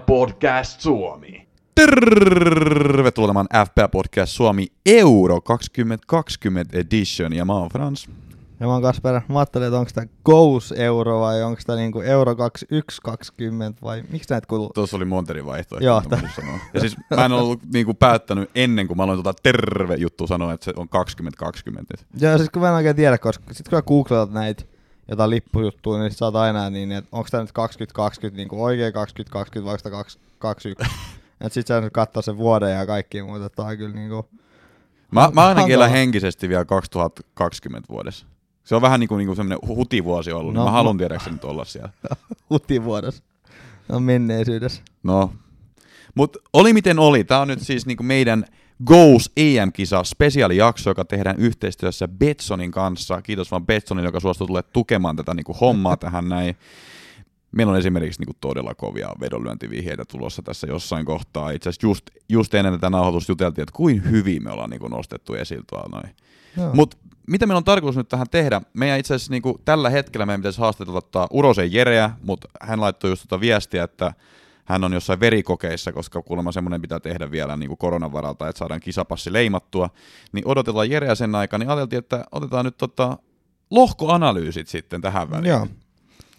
Podcast Suomi. Tervetuloa tämän FPA Podcast Suomi Euro 2020 Edition ja mä oon Frans. Ja mä oon Kasper. Mä ajattelin, että onko tämä Ghost Euro vai onko tämä niinku Euro 2120 vai miksi näitä kuuluu? Tuossa oli Monterin vaihtoehto. Joo, mä sanoa. Ja siis mä en ollut niinku päättänyt ennen kuin mä aloin tota terve juttu sanoa, että se on 2020. Joo, siis kun mä en oikein tiedä, koska sit kun sä googlaat näitä jotain lippujuttuja, niin oot aina niin, että onko tämä nyt 2020 niinku oikein 2020 vai onko tämä 2021. Et sit sä nyt katsoo sen vuoden ja kaikki muuta, tää on kyllä niinku... Mä, mä ainakin elän henkisesti vielä 2020 vuodessa. Se on vähän niinku, niinku semmoinen hutivuosi ollut, no, No, niin mä haluan tiedäkseni nyt olla siellä. hutivuodessa. No menneisyydessä. No, mutta oli miten oli. Tämä on nyt siis niinku meidän Goes EM-kisa spesiaalijakso, joka tehdään yhteistyössä Betsonin kanssa. Kiitos vaan Betsonille, joka suostui tulee tukemaan tätä niinku hommaa tähän näin. Meillä on esimerkiksi niinku todella kovia vedonlyöntivihjeitä tulossa tässä jossain kohtaa. Itse asiassa just, just ennen tätä nauhoitusta juteltiin, että kuin hyvin me ollaan niinku nostettu esille tuolla noin. Mutta mitä meillä on tarkoitus nyt tähän tehdä? Meidän itse asiassa niinku, tällä hetkellä meidän pitäisi haastatella Urosen Jereä, mutta hän laittoi just tota viestiä, että hän on jossain verikokeissa, koska kuulemma semmoinen pitää tehdä vielä niin kuin koronan varalta, että saadaan kisapassi leimattua. Niin odotellaan Jereä sen aikaa, niin ajateltiin, että otetaan nyt tota lohkoanalyysit sitten tähän väliin. Joo.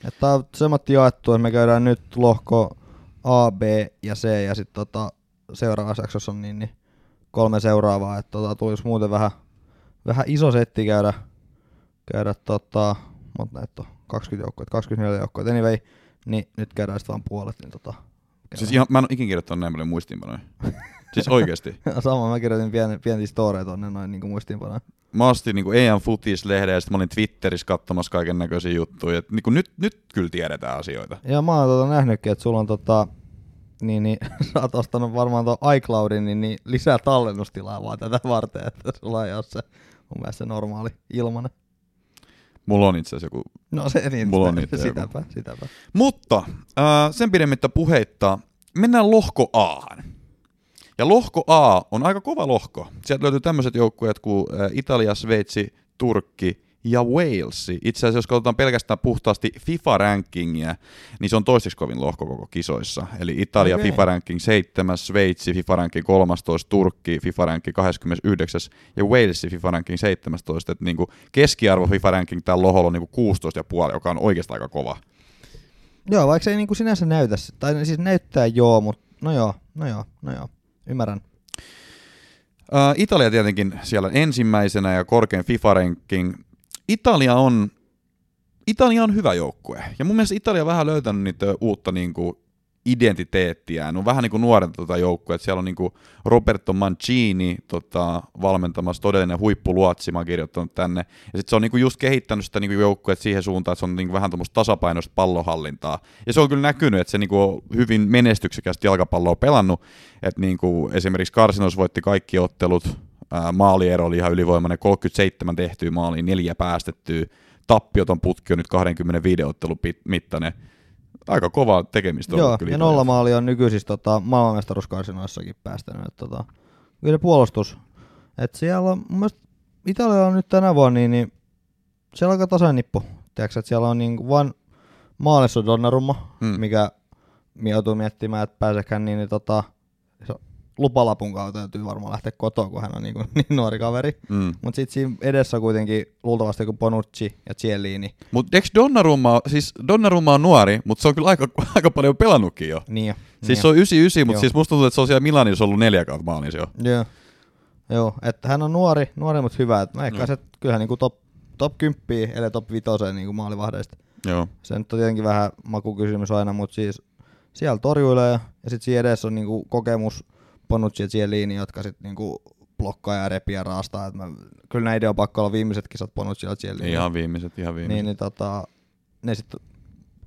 Että on semmoinen jaettu, että me käydään nyt lohko A, B ja C ja sitten tota, seuraavassa jaksossa on niin, niin kolme seuraavaa, että tota, tulisi muuten vähän, vähän iso setti käydä, käydä tota, mutta näitä on 20 joukkoa, 24 joukkoa, anyway, niin nyt käydään sitten vaan puolet, niin tota, Siis ihan, mä en ole ikinä kirjoittanut näin paljon muistiinpanoja. siis oikeesti. Sama, mä kirjoitin pieni, pieni story tonne noin niin muistiinpanoja. Mä ostin niin EM Footies-lehden ja sitten mä olin Twitterissä katsomassa kaiken näköisiä juttuja. Et, niin kuin nyt, nyt kyllä tiedetään asioita. Ja mä oon tota nähnytkin, että sulla on tota, niin, niin sä oot ostanut varmaan tuon iCloudin, niin, niin lisää tallennustilaa vaan tätä varten, että sulla ei ole se mun mielestä se normaali ilmanen. Mulla on itse asiassa joku No se niin, Mulla on niitä sitäpä, sitäpä. Mutta äh, sen pidemmittä puheitta mennään lohko Ahan. Ja lohko A on aika kova lohko. Sieltä löytyy tämmöiset joukkueet kuin äh, Italia, Sveitsi, Turkki ja Wales. Itse asiassa jos katsotaan pelkästään puhtaasti FIFA-rankingia, niin se on toiseksi kovin lohko koko kisoissa. Eli Italia Okei. FIFA-ranking 7, Sveitsi FIFA-ranking 13, Turkki FIFA-ranking 29 ja Wales FIFA-ranking 17. Et niinku keskiarvo FIFA-ranking tällä lohkolla on niinku 16,5, joka on oikeastaan aika kova. Joo, vaikka se ei niinku sinänsä näytä, tai siis näyttää joo, mutta no joo, no joo, no joo, ymmärrän. Ää, Italia tietenkin siellä ensimmäisenä ja korkein FIFA-ranking. Italia on, Italia on hyvä joukkue. Ja mun mielestä Italia on vähän löytänyt niitä uutta niin kuin, identiteettiään. On vähän niin kuin nuorenta tota joukkuetta. Siellä on niin kuin Roberto Mancini tota, valmentamassa todellinen huippuluotsi, mä kirjoittanut tänne. Ja sitten se on niin kuin just kehittänyt sitä niin joukkuetta siihen suuntaan, että se on niin kuin vähän tämmöistä tasapainoista pallonhallintaa. Ja se on kyllä näkynyt, että se niin kuin on hyvin menestyksekästi jalkapalloa pelannut. Että niin kuin esimerkiksi Karsinos voitti kaikki ottelut, maaliero oli ihan ylivoimainen, 37 tehtyä maaliin, neljä päästettyä, tappioton putki on nyt 25 ottelun mittainen. Aika kovaa tekemistä on Joo, kyllä ja nollamaali on nykyisissä tota, maailmanmestaruuskarsinoissakin päästänyt. Et, tota, kyllä puolustus. Et siellä on, mun mielestä Italia on nyt tänä vuonna, niin, niin siellä on aika tasainen nippu. Tiedätkö, että siellä on niin vain maalissa on Donnarumma, Mm. mm. mikä mi- joutuu miettimään, että pääsekään niin, niin tota, lupalapun kautta täytyy varmaan lähteä kotoa, kun hän on niin, kuin, niin nuori kaveri. Mm. Mutta sitten siinä edessä on kuitenkin luultavasti joku Bonucci ja Ciellini. Mutta eikö Donnarumma, siis Donnarumma on nuori, mutta se on kyllä aika, aika paljon pelannutkin jo. Niin jo. Siis niin se on 99, mutta siis musta tuntuu, että se on siellä Milanissa ollut neljä kautta maalissa jo. Joo. Joo, että hän on nuori, nuori mutta hyvä. Et mä eikä se, kyllähän niinku top, top 10, eli top 5 niinku maalivahdeista. Joo. Se nyt on tietenkin vähän makukysymys aina, mutta siis siellä torjuilee ja sitten siinä edessä on niinku kokemus Bonucci ja Cielini, jotka sitten niinku blokkaa ja repii ja raastaa. Et mä, kyllä näiden on pakko olla viimeiset kisat Bonucci ja Cielini. Ihan viimeiset, ihan viimeiset. niin, niin tota, ne sitten,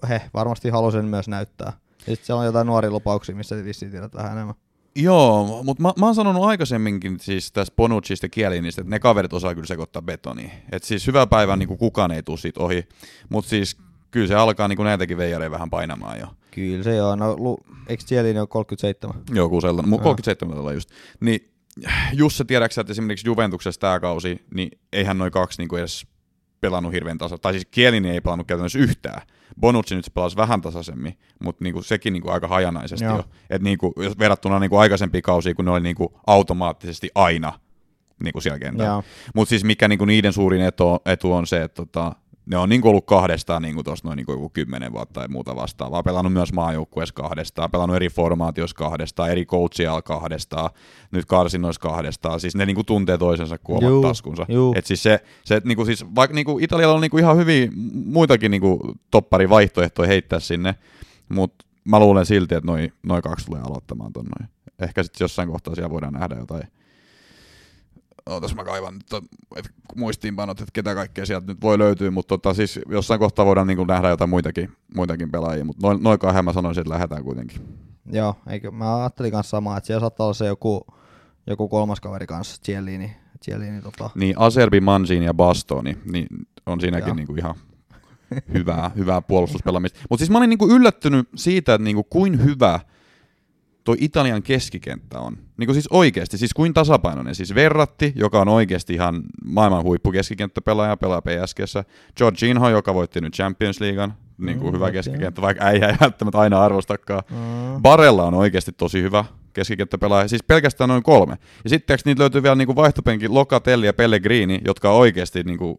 he varmasti haluaa sen myös näyttää. Ja sitten siellä on jotain nuoria lupauksia, missä vissiin tiedät vähän enemmän. Joo, mutta mä, mä oon sanonut aikaisemminkin siis tästä Bonuccista ja Kielinistä, että ne kaverit osaa kyllä sekoittaa betonia. Et siis hyvä päivä niin kukaan ei tule siitä ohi, mutta siis kyllä se alkaa niin näitäkin veijareja vähän painamaan jo. Kyllä se joo. No, lu, eikö Cielini ole 37? Joku sellainen, Joo. 37 tällä just. Niin Jusse, tiedätkö sä, että esimerkiksi Juventuksessa tämä kausi, niin eihän noin kaksi niinku edes pelannut hirveän tasa, tai siis Kielini ei pelannut käytännössä yhtään. Bonucci nyt pelasi vähän tasaisemmin, mutta niinku sekin niinku aika hajanaisesti Joo. jo. Et niinku, jos verrattuna niinku aikaisempiin kausiin, kun ne oli niinku automaattisesti aina niinku siellä kentällä. Mutta siis mikä niinku niiden suurin etu, etu on se, että tota, ne on niinku ollut kahdestaan niinku tuossa noin joku kymmenen vuotta tai muuta vastaavaa. Pelannut myös maajoukkueessa kahdestaan, pelannut eri formaatioissa kahdestaan, eri coachia kahdestaan, nyt karsinnoissa kahdestaan. Siis ne niinku tuntee toisensa kuin omat Juu, taskunsa. juu. Et siis se, se et niinku siis, vaikka niinku Italialla on niinku ihan hyviä muitakin niinku topparivaihtoehtoja heittää sinne, mutta mä luulen silti, että noin noi kaksi tulee aloittamaan ton noin. Ehkä sitten jossain kohtaa siellä voidaan nähdä jotain Ootas mä kaivan nyt ton- et muistiinpanot, että ketä kaikkea sieltä nyt voi löytyä, mutta tota, siis jossain kohtaa voidaan niinku nähdä jotain muitakin, muitakin pelaajia, mutta noin, noin kahden mä sanoisin, että lähdetään kuitenkin. Joo, eikö, mä ajattelin kanssa samaa, että siellä saattaa olla se joku, joku kolmas kaveri kanssa, Cielini. Cielini tota, Niin Aserbi, Manzin ja Bastoni, niin on siinäkin Joo. niinku ihan hyvää, hyvää puolustuspelaamista. Mutta siis mä olin niinku yllättynyt siitä, että niinku kuin hyvä toi Italian keskikenttä on. Niinku siis oikeasti, siis kuin tasapainoinen. Siis Verratti, joka on oikeasti ihan maailman huippukeskikenttäpelaaja, pelaa PSGssä. Jorginho, joka voitti nyt Champions Leaguean, niinku Mm, hyvä keskikenttä, vaikka äijä ei välttämättä aina arvostakaan. mm, Barella on oikeasti tosi hyvä keskikenttäpelaaja, siis pelkästään noin kolme. Ja sitten niitä löytyy vielä niinku vaihtopenkin Locatelli ja Pellegrini, jotka on oikeasti niinku,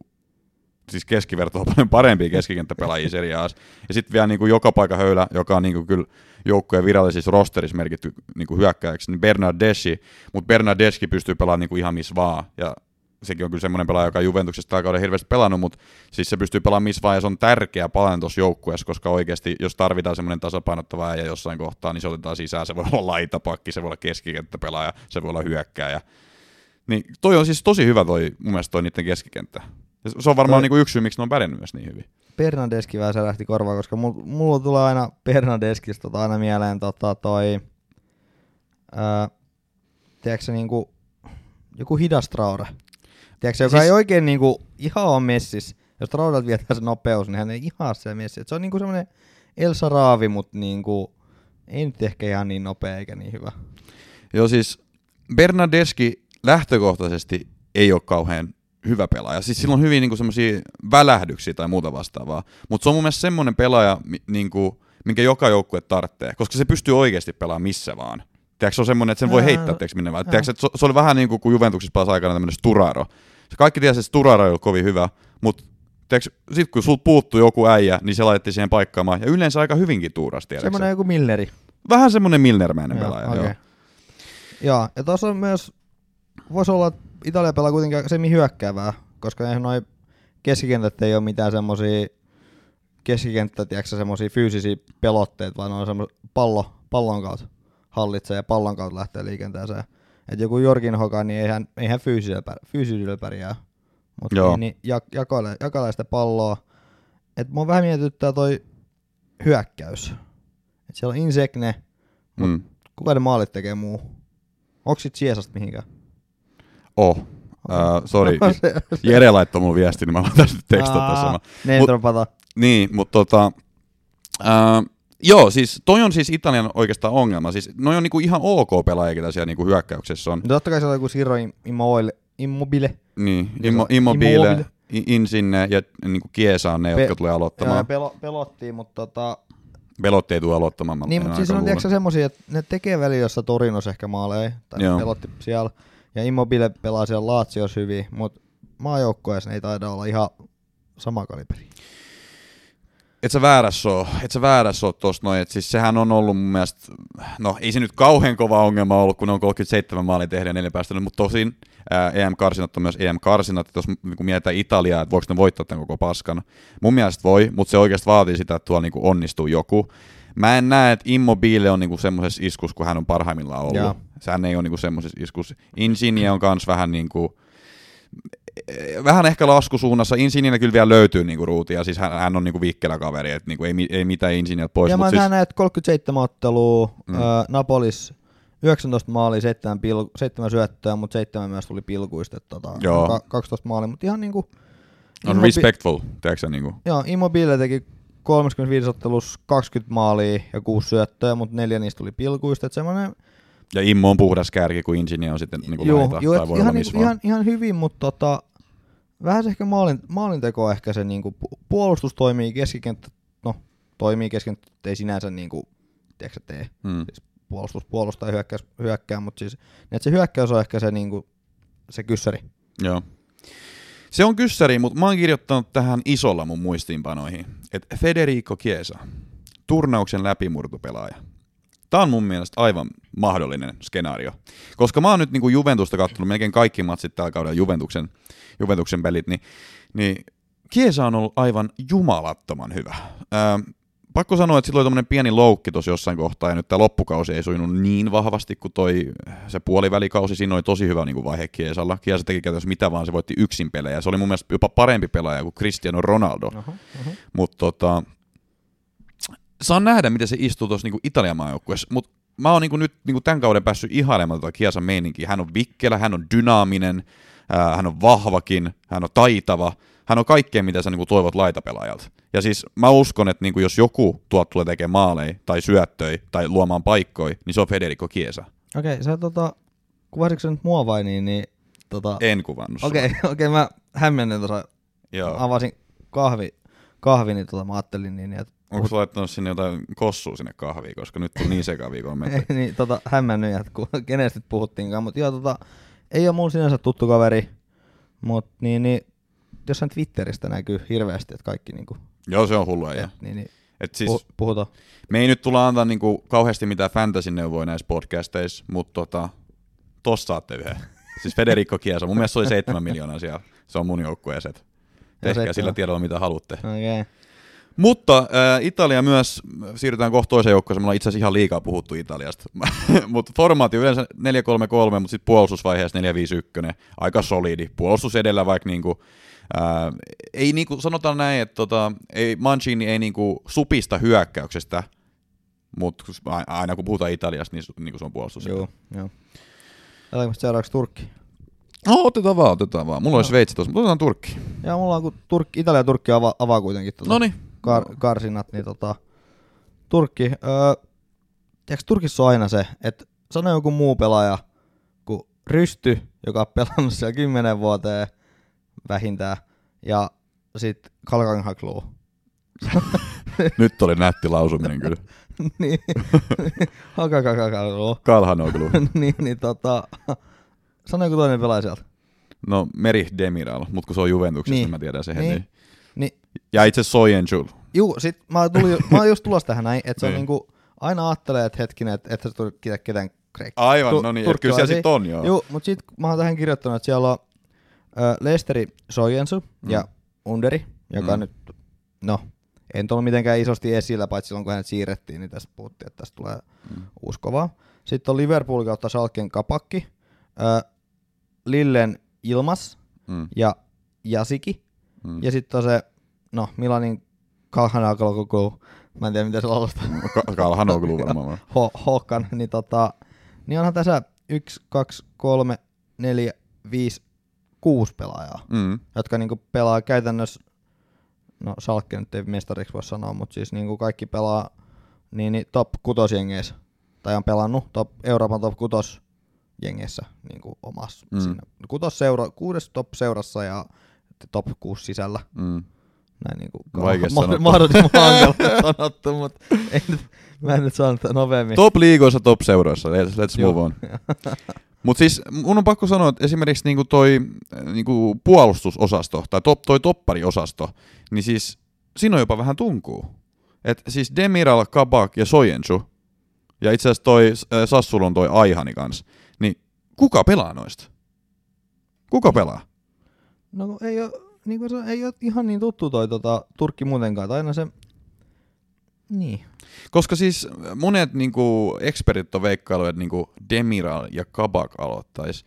siis keskivertoa paljon parempia keskikenttäpelaajia Serie A:ssa. Ja sitten vielä niinku joka paikka höylä, joka on niinku kyllä joukkueen virallisissa rosterissa merkitty niinku hyökkääjäksi, niin Bernardeschi, mutta Bernardeschi pystyy pelaamaan niinku ihan missä vaan. Ja sekin on kyllä semmoinen pelaaja, joka Juventuksesta tällä kauden hirveästi pelannut, mutta siis se pystyy pelaamaan missä vaan, ja se on tärkeä palanen tuossa joukkueessa, koska oikeasti, jos tarvitaan semmoinen tasapainottava ja jossain kohtaa, niin se otetaan sisään, se voi olla laitapakki, se voi olla keskikenttäpelaaja, se voi olla hyökkääjä. Niin toi on siis tosi hyvä toi, mun mielestä toi niiden keskikenttä. Se on varmaan Toi- niinku yksi syy, miksi ne on pärjännyt myös niin hyvin. Bernadeschi vähän särähti korvaan, koska mulla, mulla tulee aina Bernadeskista tota aina mieleen tota toi, ää, tiedätkö se niinku, joku hidas Traore. Tiedätkö se, joka Siis- ei oikein niinku ihan ole messis. Jos Traorelta vietää se nopeus, niin hän ei ihan siellä messis. Et se on niinku semmonen Elsa Raavi, mutta niinku, ei nyt ehkä ihan niin nopea eikä niin hyvä. Joo siis Bernardeschi lähtökohtaisesti ei ole kauhean hyvä pelaaja. Siis sillä on hyvin niinku semmoisia välähdyksiä tai muuta vastaavaa. Mutta se on mun mielestä semmoinen pelaaja, niinku, minkä joka joukkue tarvitsee, koska se pystyy oikeasti pelaamaan missä vaan. Tiedätkö, se on semmoinen, että sen voi Ää, heittää tiedätkö, minne vaan. Tiedätkö, se, se oli vähän niin kuin, kun Juventuksessa pelasi aikana tämmöinen Sturaro. Se kaikki tiesi, että Sturaro ei ollut kovin hyvä, mutta sitten kun sulta puuttuu joku äijä, niin se laitettiin siihen paikkaamaan. Ja yleensä aika hyvinkin tuurasti. sä? joku Milleri. Vähän semmoinen Milnermäinen Joo, pelaaja. okei. Joo. Joo, ja tuossa on myös, voisi olla, että Italia pelaa kuitenkin semi hyökkäävää, koska eihän noi keskikentät ei ole mitään semmosia keskikenttä, tiedätkö semmosia fyysisiä pelotteita, vaan on semmosia pallo, pallon kautta hallitsee ja pallon kautta lähtee liikenteeseen. Et joku Jorgin Hoka, niin eihän, eihän fyysisellä, pär, fyysisyydellä pärjää. Mutta niin, niin jak, sitä palloa. Et mua vähän mietityttää toi hyökkäys. Et siellä on Insegne, Mm. kuka ne maalit tekee muu? Onko sit Siesasta mihinkään? Oh. Uh, sorry. Jere laittoi mulle viesti, niin mä laitan sitten tekstata sama. Ei Mut-. Niin, mutta tota... Uh, joo, siis toi on siis Italian oikeastaan ongelma. Siis noi on niinku ihan ok pelaajia, ketä siellä niinku hyökkäyksessä on. No Totta kai siellä on joku Siro Im- Immobile, Immobile. Niin, se Immo? Immobile, Immobile. Insinne ja niinku Kiesa on ne, Pe- jotka tulee Joo, aloittamaan. pelo, pelottiin, mutta tota... Velotti ei tule aloittamaan. Niin, mutta siis on tiedätkö luulen. semmosia, että ne tekee välillä jossa Torinos ehkä maaleja, tai Joo. pelotti siellä. Ja Immobile pelaa siellä Laatsiossa hyvin, mutta maajoukkoessa ne ei taida olla ihan sama kaliberi. Et sä väärässä oo, et sä väärässä oo tossa noin, et siis sehän on ollut mun mielestä, no ei se nyt kauhean kova ongelma ollut, kun ne on 37 maalia tehnyt ja neljä päästänyt, mutta tosin ää, EM-karsinat on myös EM-karsinat, että jos niin mietitään Italiaa, että voiko ne voittaa tämän koko paskan, mun mielestä voi, mutta se oikeasti vaatii sitä, että tuolla niinku onnistuu joku. Mä en näe, että Immobile on niinku semmoisessa iskus, kun hän on parhaimmillaan ollut. Joo. Sehän ei ole niinku semmoisessa iskus. Insigne on kans vähän niinku, vähän ehkä laskusuunnassa. Insignillä kyllä vielä löytyy niinku ruutia, siis hän, hän on niinku vikkelä kaveri, että niinku ei, ei mitään Insigniltä pois. ja mä siis... näen, että 37 ottelua, Mm. ö, Napolis 19 maalia, 7, pil, 7 syöttöä, mutta 7 myös tuli pilkuista, tota, Joo. ka- 12 maalia, mutta ihan niinku... on Immobi- respectful, tiedätkö niinku. Joo, Immobile teki 35 ottelussa 20 maalia ja 6 syöttöä, mutta neljä niistä tuli pilkuista, että semmoinen... Ja Immo on puhdas kärki, kun Insigne on sitten niinku Juu, laita, juu, tai voi ihan, vaan. ihan, ihan hyvin, mutta tota, vähän ehkä maalin, maalinteko ehkä se niinku, pu- puolustus toimii keskikenttä, no toimii keskikenttä, ei sinänsä niinku, tiedätkö sä, tee Mm. puolustus puolustaa ja hyökkäys, hyökkää, mutta siis niin että se hyökkäys on ehkä se, niinku, se kyssäri. Joo. Se on kyssäri, mutta mä oon kirjoittanut tähän isolla mun muistiinpanoihin, että Federico Chiesa, turnauksen läpimurtopelaaja. Tämä on mun mielestä aivan mahdollinen skenaario. Koska mä oon nyt niin kuin Juventusta katsonut melkein kaikki matsit tällä kaudella Juventuksen, Juventuksen pelit, niin, niin Chiesa on ollut aivan jumalattoman hyvä. Ää, pakko sanoa, että sillä oli tämmöinen pieni loukki tuossa jossain kohtaa, ja nyt tämä loppukausi ei sujunut niin vahvasti kuin toi se puolivälikausi. Siinä oli tosi hyvä niin kuin vaihe Chiesalla. Chiesa teki käytännössä mitä vaan, se voitti yksin pelejä. Se oli mun mielestä jopa parempi pelaaja kuin Cristiano Ronaldo. Oho, oho. Mutta tota, saan nähdä, miten se istuu tuossa niinku Italian maajoukkueessa. Mutta mä oon niinku nyt niinku tämän kauden päässyt ihailemaan tota Kiesan meininkiä. Hän on vikkelä, hän on dynaaminen, hän on vahvakin, hän on taitava. Hän on kaikkea, mitä sä niinku toivot laitapelaajalta. Ja siis mä uskon, että niinku jos joku tuot tulee tekemään maaleja tai syöttöjä tai luomaan paikkoja, niin se on Federico Chiesa. Okei, okay, sä tota, kuvasitko nyt mua vai niin, niin tota, En kuvannut okei, okay, okay, mä hämmennyin tuossa, Joo. avasin kahvi, kahvi, niin tota, mä ajattelin niin, että Onko sä laittanut sinne jotain kossua sinne kahviin, koska nyt on niin sekavia kommentteja. ei, niin, tota, hämmennyin, että ku, kenestä nyt puhuttiinkaan, mutta joo, tota, ei ole mun sinänsä tuttu kaveri, mutta niin, niin, jossain Twitteristä näkyy hirveästi, että kaikki niinku, Joo, se on hullu ja. niin, niin, Et siis, pu, puhutaan. Me ei nyt tulla antaa niinku kauheasti mitään fantasy-neuvoja näissä podcasteissa, mutta tota, tossa saatte yhden. Siis Federico Chiesa, mun mielestä se oli 7 miljoonaa siellä. Se on mun joukkueeset. Tehkää sillä tiedolla mitä haluatte. Okay. Mutta äh, Italia myös, siirrytään kohta toiseen joukkoon, me ollaan itse asiassa ihan liikaa puhuttu Italiasta. mutta formaatti yleensä 4-3-3, mutta sitten puolustusvaiheessa 4-5-1. Aika solidi. Puolustus edellä vaikka niinku, äh, ei niinku, sanotaan näin, että tota, ei, Mancini ei niinku supista hyökkäyksestä, mutta aina kun puhutaan Italiasta, niin, niinku se on puolustus. Joo, joo. Otetaanko seuraavaksi Turkki? No, otetaan vaan, otetaan vaan. Mulla oli Sveitsi tuossa, mutta otetaan Turkki. Ja mulla on, kun Turkki, Italia ja Turkki avaa, avaa kuitenkin tota, No niin. kar, karsinat, niin tota, Turkki, öö, tiedätkö, Turkissa on aina se, että sano joku muu pelaaja kuin Rysty, joka on pelannut siellä kymmenen vuoteen vähintään, ja sitten Kalkanhaklu. Nyt oli nätti lausuminen kyllä. niin, Hakakakaklu. Kalhanoglu. niin, niin tota, sano joku toinen pelaaja sieltä. No, Merih Demiral, mutta kun se on Juventuksesta, niin, Niin. mä tiedän se heti. Niin. Niin, Ja itse Soyenjul. Juu, sit mä, tulin, mä oon just tulossa tähän näin, että se on Niin. niinku, aina ajattelee, että hetkinen, että et sä tule ketään kreikki. Aivan, Tu- no niin, kyllä siellä sit on joo. Joo, mutta sit mä oon tähän kirjoittanut, että siellä on Lesteri Sojensu ja Underi, joka Mm. nyt, no, en tullut mitenkään isosti esillä, paitsi silloin kun hänet siirrettiin, niin tästä puhuttiin, että tästä tulee Mm. uusi kova. Sitten on Liverpool kautta Salken Kapakki, Lillen Ilmas Mm, ja Jasiki. mm. Ja sitten on se, no, Milanin Kalhanakalokoku, mä en tiedä miten se laulasta, Ka- Kalhanoglu varmaan. Ho- Hokan, niin tota, niin onhan tässä yksi, kaksi, kolme, neljä, viisi, kuusi pelaajaa, Mm. jotka niinku pelaa käytännössä, no Salkke nyt ei mestariksi voi sanoa, mutta siis niinku kaikki pelaa niin, niin top kutosjengeissä, tai on pelannut top, Euroopan top kutos jengeissä niinku omassa, Mm. siinä kutos seura, kuudes top seurassa ja top 6 sisällä. Mm. Näin niinku Vaikea ma- sanottu. mahdollisimman hankala sanottu, mutta nyt, mä en nyt saanut nopeammin. Top liigoissa, top seuroissa, let's, let's move on. Mutta siis mun on pakko sanoa, että esimerkiksi niinku toi niinku puolustusosasto, tai top, toi toppariosasto, niin siis siinä on jopa vähän tunkuu. Et siis Demiral, Kabak ja Sojensu, ja itse asiassa toi äh, Sassulon toi Aihani kanssa, niin kuka pelaa noista? Kuka pelaa? No ei ole, niin kuin ei ole ihan niin tuttu toi tota, Turkki muutenkaan, tai aina se, niin. Koska siis monet niinku, ekspertit on veikkailu, että niinku Demiral ja Kabak aloittais.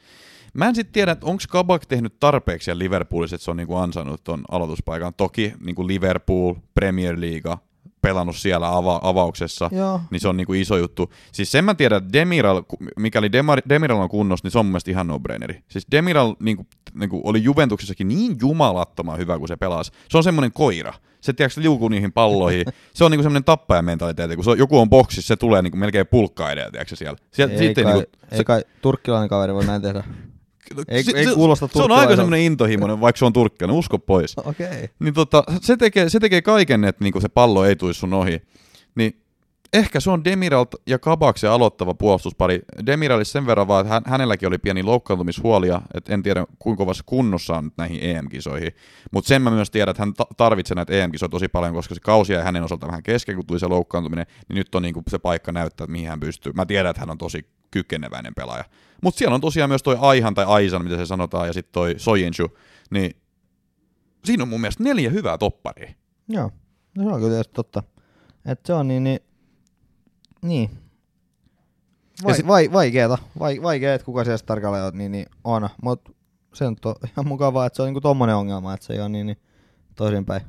Mä en sitten tiedä, että onko Kabak tehnyt tarpeeksi siellä Liverpoolissa, että se on niinku ansainnut ton aloituspaikan. Toki niinku Liverpool, Premier League, pelannut siellä ava- avauksessa, Joo. niin se on niinku iso juttu. Siis sen mä tiedän, että Demiral, mikäli Demar- Demiral on kunnossa, niin se on mun mielestä ihan no-braineri. Siis Demiral niinku, niinku oli Juventuksessakin niin jumalattoman hyvä, kun se pelasi. Se on semmoinen koira. Se tiedätkö, liukuu niihin palloihin. Se on niinku semmoinen tappajamentaliteetti. Kun se on, joku on boksissa, se tulee niinku melkein pulkkaa edellä, tiedätkö siellä. Sieltä, ei, siitä ei kai, niinku, ei kai turkkilainen kaveri voi näin tehdä. Ei- se, ei kuulosta Se on aika semmoinen intohimoinen, vaikka se on turkkilainen, usko pois. Okei. Okay. Niin tota, se, tekee, se tekee kaiken, että niinku se pallo ei tuisi sun ohi. Niin ehkä se on Demiralt ja Kabaksen aloittava puolustuspari. Demiralissa sen verran vaan, että hän, hänelläkin oli pieni loukkaantumishuolia, että en tiedä kuinka kovassa kunnossa on nyt näihin EM-kisoihin. Mutta sen mä myös tiedän, että hän ta- tarvitsee näitä EM-kisoja tosi paljon, koska se kausi jäi hänen osalta vähän kesken, kun tuli se loukkaantuminen, niin nyt on niinku se paikka näyttää, että mihin hän pystyy. Mä tiedän, että hän on tosi kykeneväinen pelaaja. Mutta siellä on tosiaan myös toi Aihan tai Aisan, mitä se sanotaan, ja sitten toi Soyinchu, niin siinä on mun mielestä neljä hyvää topparia. Joo. No se on kyllä tietysti totta. Että se on niin, niin, niin. Vai, sit- sit... vai, vaikeeta. Vai, vaikea, että kuka siellä tarkalleen on, niin, niin on. Mutta se on ihan mukavaa, että se on niinku tommonen ongelma, että se ei ole niin, niin toisinpäin.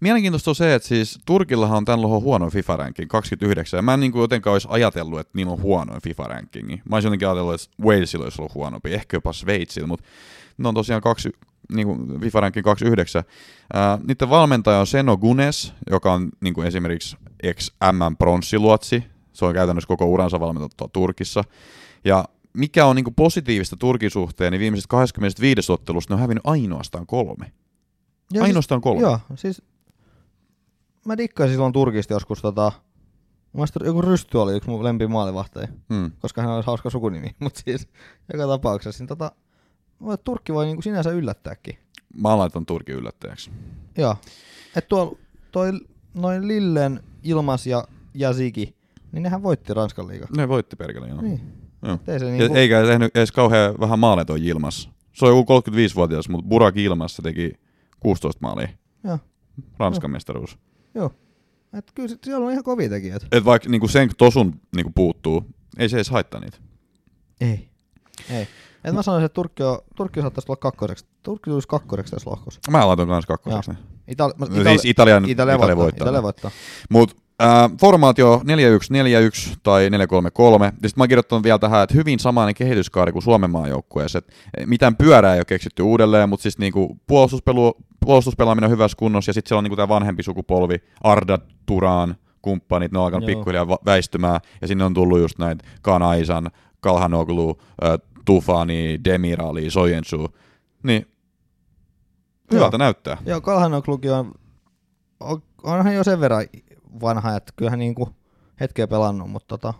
Mielenkiintoista on se, että siis Turkillahan on tämän lohon huono FIFA-ranking, 29, ja mä en niin kuin jotenkaan olisi ajatellut, että niillä on huonoin FIFA-rankingi. Mä olisin jotenkin ajatellut, että Walesilla olisi ollut huonompi, ehkä jopa Sveitsillä, mutta ne on tosiaan kaksi, niin kuin FIFA-ranking 29. Ää, niiden valmentaja on Seno Gunes, joka on niin kuin esimerkiksi ex-MM-pronssiluotsi, se on käytännössä koko uransa valmentettua Turkissa, ja mikä on niin kuin positiivista Turkin suhteen, niin viimeisestä 25 ottelusta ne on hävinnyt ainoastaan kolme. Ja Ainoastaan kolme. Siis, joo, siis mä dikkasin silloin Turkista joskus tota, mun joku Rysty oli yksi mun lempimaalivahteja, Hmm. koska hän olisi hauska sukunimi, mutta siis joka tapauksessa, niin tota, Turkki voi niinku sinänsä yllättääkin. Mä laitan Turkin yllättäjäksi. Joo. Et tuolla toi noin Lillen, Ilmas ja Jasiki, niin nehän voitti Ranskan liiga. Ne voitti perkele, joo. Niin. joo. Ei se niinku, Eikä tehnyt edes kauhean vähän maaleja toi Ilmas. Se on joku 35-vuotias, mutta Burak Ilmas se teki 16 maalia. Joo. Ranskan mestaruus. Joo. Et kyllä siellä on ihan kovia tekijät. Et vaikka niinku sen tosun niinku puuttuu, ei se edes haittaa niitä. Ei. Ei. Et mä sanoisin, että Turkki, on, Turkki saattaisi tulla kakkoseksi. Turkki tulisi kakkoseksi tässä lohkossa. Mä laitan kans kakkoseksi. Itali- mä- No siis Italian, Italia, Italia voittaa. Italia voittaa. Mut äh, formaatio 4-1-4-1 tai 4-3-3. Ja sitten mä oon kirjoittanut vielä tähän, että hyvin samainen kehityskaari kuin Suomen maajoukkueessa. Et mitään pyörää ei ole keksitty uudelleen, mutta siis niinku puolustuspelu, puolustuspelaaminen on hyvässä kunnossa ja sitten siellä on niinku tämä vanhempi sukupolvi, Arda Turan, kumppanit, ne on alkanut Joo. pikkuhiljaa väistymään ja sinne on tullut just näitä Kanaisan, Kalhanoglu, äh, Tufani, Demirali, Sojensu. Niin hyvältä näyttää. Joo, Kalhanokluki on, on, onhan jo sen verran vanha, että kyllähän niinku hetkeä pelannut, mutta tota,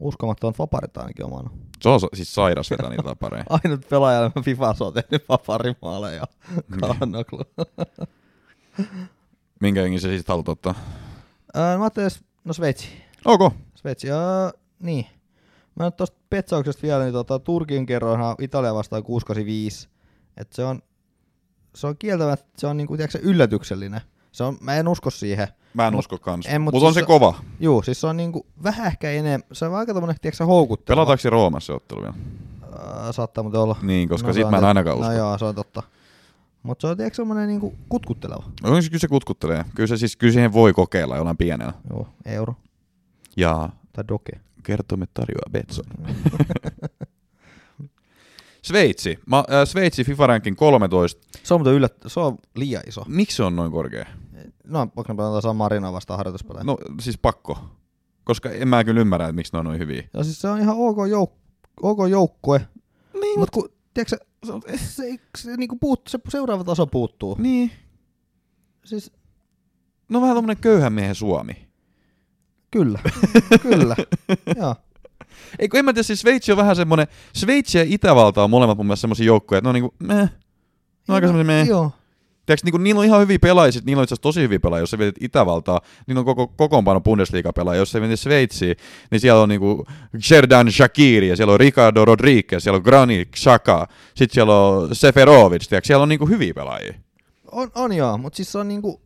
uskomattomat vaparit ainakin omana. Se on siis sairas vetää niitä vapareja. Ainut pelaaja, joka Fifassa on tehnyt vaparimaaleja. Kalhanoklu. Minkä jengin se siis haluat ottaa? Öö, mä ajattelin, no Sveitsi. Ok. Sveitsi, öö, niin. Mä nyt tosta petsauksesta vielä, niin tota, Turkin kerroinhan Italia vastaan 685. Et se on, se on kieltämättä, se on niinku, tiedätkö, se yllätyksellinen. Se on, mä en usko siihen. Mä en Mut- usko kans. en, mut Mutta on siis se se- kova. Juu, siis se on niinku vähän ehkä enemmän, se on aika tommonen, tiedätkö, houkutteleva. Pelataanko se Roomassa se ottelu vielä? Öö, saattaa muuten olla. Niin, koska No, no, sit mä en ainakaan usko. No joo, se on totta. Mutta se on tiedätkö semmonen niinku kutkutteleva. No, kyllä se kutkuttelee. Kyllä, se, siis, kyllä siihen voi kokeilla jollain pienellä. Joo, euro Ja tai doke. kertomme tarjoaa Betson. Sveitsi. Ma, äh, Sveitsi FIFA ranking 13. Se on muuten yllät, se on liian iso. Miksi se on noin korkea? No, onko ne pelataan San Marinoa vastaan harjoituspelejä? No siis pakko. Koska en mä kyllä ymmärrä, että miksi ne on noin hyviä. Ja siis se on ihan ok, jouk- ok joukkue. Niin, Mut kun, tiedätkö se, on- se, se, niinku puut, se seuraava taso puuttuu. Niin. Siis No vähän tommonen köyhän miehen Suomi. kyllä, kyllä. Joo. Ei kun en mä tiedä, siis Sveitsi on vähän semmonen, Sveitsi ja Itävalta on molemmat mun mielestä semmosia joukkoja, että ne on niinku, meh. Ne on aika semmosia meh. Joo. Tiedätkö, niinku, niillä on ihan hyviä pelaajia, niillä on itse asiassa tosi hyviä pelaajia, jos sä vietit Itävaltaa, niillä on koko kokoonpano Bundesliga-pelaajia, jos sä vietit Sveitsiä, niin siellä on niinku Sherdan Shakiri, ja siellä on Ricardo Rodriguez, siellä on Granit Xhaka, sit siellä on Seferovic, tiedätkö, siellä on niinku hyviä pelaajia. On, on joo, mutta siis se on niinku,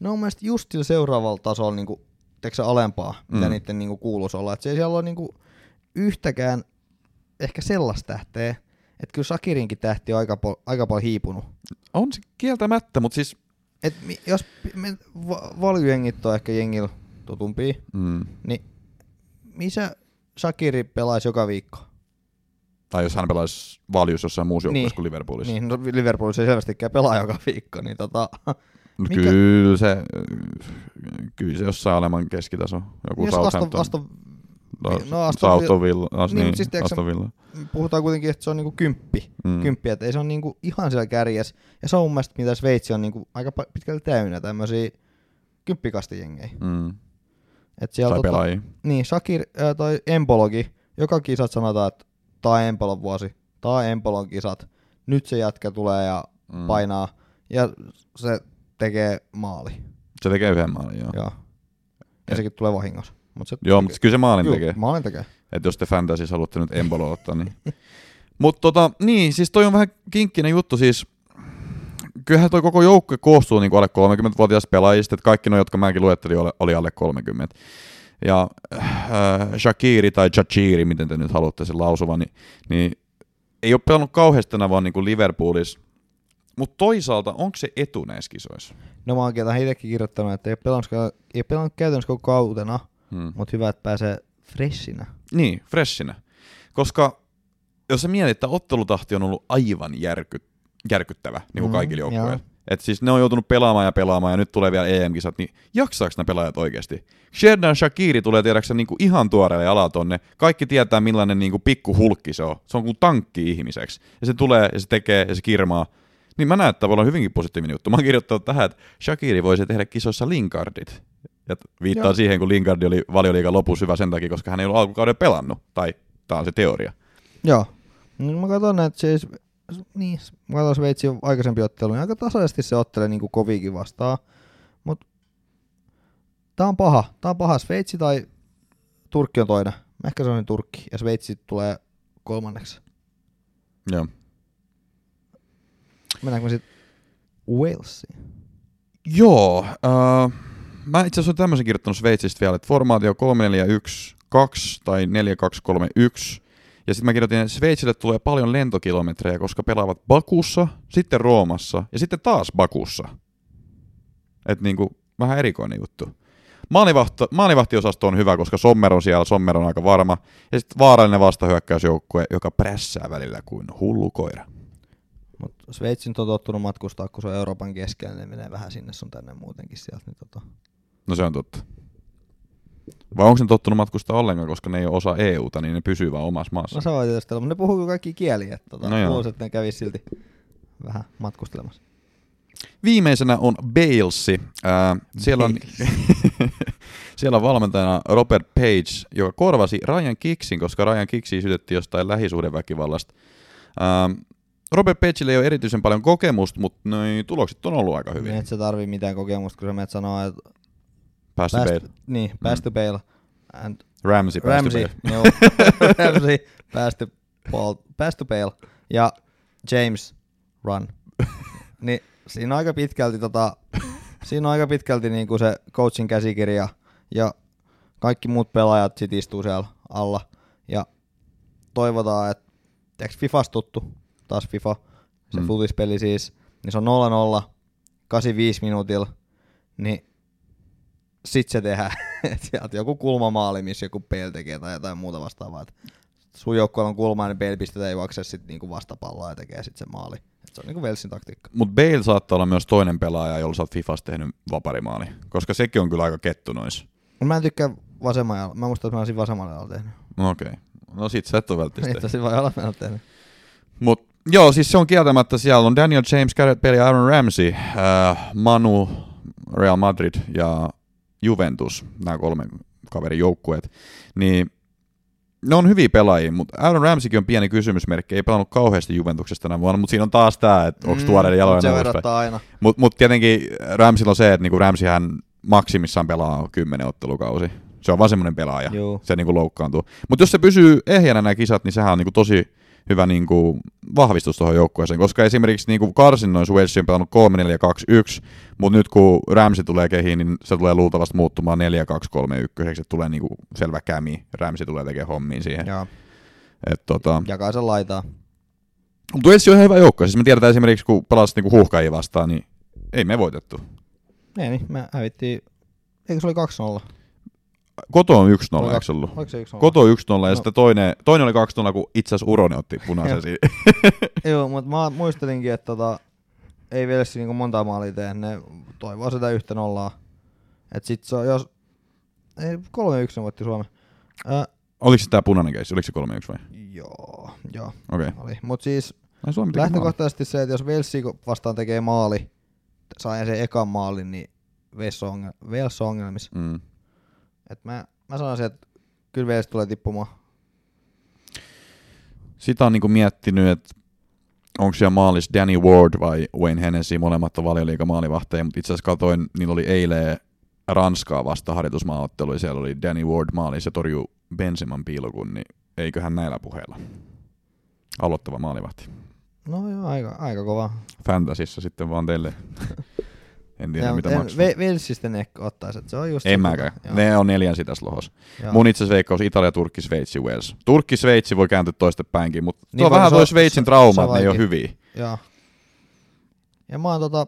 ne on mun mielestä just sillä seuraavalla tasolla niinku, tiedätkö sä, alempaa, mitä Mm. niiden niinku kuuluisi olla. Et se ei siellä ole niinku yhtäkään ehkä sellaista tähteä, että kyllä Sakirinkin tähti on aika, pol- aika paljon hiipunut. On se kieltämättä, mutta siis... Et mi- jos me, va- valjujengit on ehkä jengillä tutumpia, Mm. niin missä Shakiri pelaisi joka viikko? Tai jos hän pelaisi valjus jossain muussa joukkueessa Niin. kuin Liverpoolissa. Niin, no Liverpoolissa ei selvästikään pelaa joka viikko, niin tota, Mikä- Kyllä se, kyllä se jossain oleman keskitaso. Joku jos Aston, Southampton. Aston, No, no, Aston Aston Villa. Niin, niin, siis tiedätkö sä- Aston Villa. Puhutaan kuitenkin, että se on niinku kymppi. Mm. Kymppi, että ei se on niinku ihan siellä kärjessä. Ja se on mun mielestä, mitä Sveitsi on niinku aika pitkälti täynnä tämmöisiä kymppikastijengejä. Mm. Et siellä Tai tota, niin, Shakir ää, toi Empologi, joka kisat sanotaan, että tää on Empolon vuosi, tää on Empolon kisat. Nyt se jätkä tulee ja Mm. mm. painaa ja se tekee maali. Se tekee yhden maalin, joo. Joo. Ja Et- sekin tulee vahingossa. Mut se Joo, mutta kyllä se maalin Juu, tekee. Maalin tekee. Että jos te fantasys haluatte nyt Embolo ottaa, niin... Mutta tota, niin, siis toi on vähän kinkkinen juttu, siis kyllähän toi koko joukkue koostuu niin alle 30-vuotiaista pelaajista, että kaikki ne, jotka mäkin luettelin, oli, oli alle 30. Ja äh, Shakiri tai Chachiri, miten te nyt haluatte sen lausuvan, niin, niin ei ole pelannut kauheasti tänä vaan niin kuin Liverpoolissa. Mutta toisaalta, onko se etu näissä kisoissa? No mä oonkin tähän itsekin kirjoittanut, että ei ole pelannut, ei ole pelannut käytännössä koko kautena, Hmm. mutta hyvä, että pääsee freshinä. Niin, freshinä. Koska jos sä mietit, että ottelutahti on ollut aivan järky, järkyttävä niin kuin Mm, kaikille joukkueille. joo. Et siis ne on joutunut pelaamaan ja pelaamaan ja nyt tulee vielä EM-kisat, niin jaksaako ne pelaajat oikeasti? Sherdan Shakiri tulee tiedäksä niin kuin ihan tuoreelle jalat tonne. Kaikki tietää millainen niin kuin pikku hulkki se on. Se on kuin tankki ihmiseksi. Ja se tulee ja se tekee ja se kirmaa. Niin mä näen, että olla hyvinkin positiivinen juttu. Mä oon kirjoittanut tähän, että Shakiri voisi tehdä kisoissa Linkardit. Ja viittaa Joo. siihen, kun Linkardi oli valioliigan lopussa hyvä sen takia, koska hän ei ollut alkukauden pelannut. Tai tämä on se teoria. Joo. No, mä katson, että siis, niin, mä katson Sveitsin aikaisempi ottelu, niin aika tasaisesti se ottelee niin koviikin vastaan. Mut tää on paha. Tää on paha. Sveitsi tai Turkki on toinen. Ehkä se on Turkki ja Sveitsi tulee kolmanneksi. Joo. Mennäänkö me sitten Walesiin? Joo. Äh, mä itse asiassa olen tämmöisen kirjoittanut Sveitsistä vielä, että formaatio 3-4-1-2 tai 4-2-3-1. Ja sitten mä kirjoitin, että Sveitsille tulee paljon lentokilometrejä, koska pelaavat Bakussa, sitten Roomassa ja sitten taas Bakussa. Et niinku, vähän erikoinen juttu. Maalivahto, maalivahtiosasto on hyvä, koska Sommer on siellä, Sommer on aika varma. Ja sitten vaarallinen vastahyökkäysjoukkue, joka prässää välillä kuin hullu koira. Mut Sveitsi nyt on tottunut matkustaa, kun se on Euroopan keskellä, niin ne menee vähän sinne sun tänne muutenkin sieltä. Niin tota. No se on totta. Vai onko ne tottunut matkustaa ollenkaan, koska ne ei ole osa EUta, niin ne pysyy vaan omassa maassa? No se on tietysti, mutta ne puhuu kaikki kieliä. Että tota, No luulisin, että ne kävisi silti vähän matkustelemassa. Viimeisenä on Balesi. Äh, siellä, on, siellä on valmentajana Robert Page, joka korvasi Ryan Kicksin, koska Ryan Kicksi sytettiin jostain lähisuhdeväkivallasta. Ähm, Robert Pageille ei ole erityisen paljon kokemusta, mutta noi tulokset on ollut aika Hyvin. hyviä. Et sä tarvii mitään kokemusta, kun sä menet sanoa, että Päästy pass, Bale. niin, pass to Bale and Ramsey, päästy Ramsey, Bale. joo, Ramsey, pass to, Paul, pass to Bale ja James, run. niin siinä on aika pitkälti tota, siinä on aika pitkälti niinku se coachin käsikirja ja kaikki muut pelaajat sit istuu siellä alla ja toivotaan, että tiedätkö Fifas tuttu, taas FIFA, se Mm. mm. futispeli siis, niin se on 0-0, 85 minuutilla, niin sit se tehdään. Sieltä joku kulmamaali, missä joku Bale tekee tai jotain muuta vastaavaa. Et sun joukkueella on kulma, niin Bale pistetään juokse sit niinku vastapalloa ja tekee sit se maali. Et se on niinku Velsin taktiikka. Mutta Bale saattaa olla myös toinen pelaaja, jolla sä oot Fifassa tehnyt vaparimaali, koska sekin on kyllä aika kettu nois. Mut Mä en tykkää vasemmalla. Mä muistan, että mä olisin vasemmalla jalalla tehnyt. Okei. Okay. No sit sä et ole välttämättä Että se vai olla mä tehnyt. Mut joo, siis se on kieltämättä, siellä on Daniel James, Garrett Bale ja Aaron Ramsey, äh, Manu, Real Madrid ja Juventus, nämä kolme kaverin joukkueet, niin ne on hyviä pelaajia, mutta Aaron Ramseykin on pieni kysymysmerkki, ei pelannut kauheasti Juventuksesta tänä vuonna, mutta siinä on taas tämä, että onko tuoreiden jaloja Mm, Se nousta. verrattaa aina. Mutta mut tietenkin Ramseylla on se, että niinku Ramseyhän maksimissaan pelaa kymmenen ottelukausi. Se on vaan semmoinen pelaaja. Juu. Se niinku loukkaantuu. Mutta jos se pysyy ehjänä nämä kisat, niin sehän on niinku tosi hyvä niinku vahvistus tuohon joukkueeseen. Koska esimerkiksi niinku karsinnoissa Wales on pelannut 3-4-2-1, mutta nyt kun Ramsey tulee kehiin, niin se tulee luultavasti muuttumaan 4-2-3-1. Se tulee niinku selvä kämi. Ramsey tulee tekemään hommiin siihen. Joo. Et tota, Jakaa sen laitaa. mutta Wales on ihan hyvä joukkue. Siis me tiedetään esimerkiksi, kun pelasit niinku huuhkajia vastaan, niin ei me voitettu. Ei niin, me hävittiin. Eikö se oli 2-0? Koto on 1-0, Oli eikö se ollut? Oliko se 1-0? Koto 1-0 ja No. sitten toinen, toinen oli 2-0, kun itse asiassa Urone otti punaisen Joo. siinä. Joo, mutta mä muistelinkin, että tota, ei Velsi niinku monta maalia tee. Ne toivoo sitä yhtä nollaa. Et sit se on, jos... Ei, 3-1 ne voitti Suomen. Ö, Oliko se tää punainen keissi? Oliko se 3 vai? Joo, joo, Okei. Okay. oli. Mut siis Ai Suomi lähtökohtaisesti se, että jos Velsi vastaan tekee maali, saa sen ekan maalin, niin Wales on ongelmissa. Mm. Et mä, mä sanoisin, että kyllä Wales tulee tippumaan. Sitä on niinku miettinyt, että onko siellä maalis Danny Ward vai Wayne Hennessy, molemmat on valioliiga maalivahteja, mutta itse asiassa katsoin, niillä oli eilen Ranskaa vasta harjoitusmaaottelu, ja siellä oli Danny Ward maalis ja torjuu Benseman piilokun, niin eiköhän näillä puheilla. Aloittava maalivahti. No joo, aika, aika kova. Fantasissa sitten vaan teille. en tiedä, Ja, mitä en, maksaa. Ve- Velsistä ne ehkä ottaisi, että se on just En mäkään. Ne on neljän sitäs lohos. joo. Mun itse veikkaus Italia, Turkki, Sveitsi, Wales. Turkki, Sveitsi voi kääntyä toista päinkin, mutta Niin niin tuo vähän toi on- Sveitsin se- trauma, että ne ei ole hyviä. Joo. Ja mä oon tota,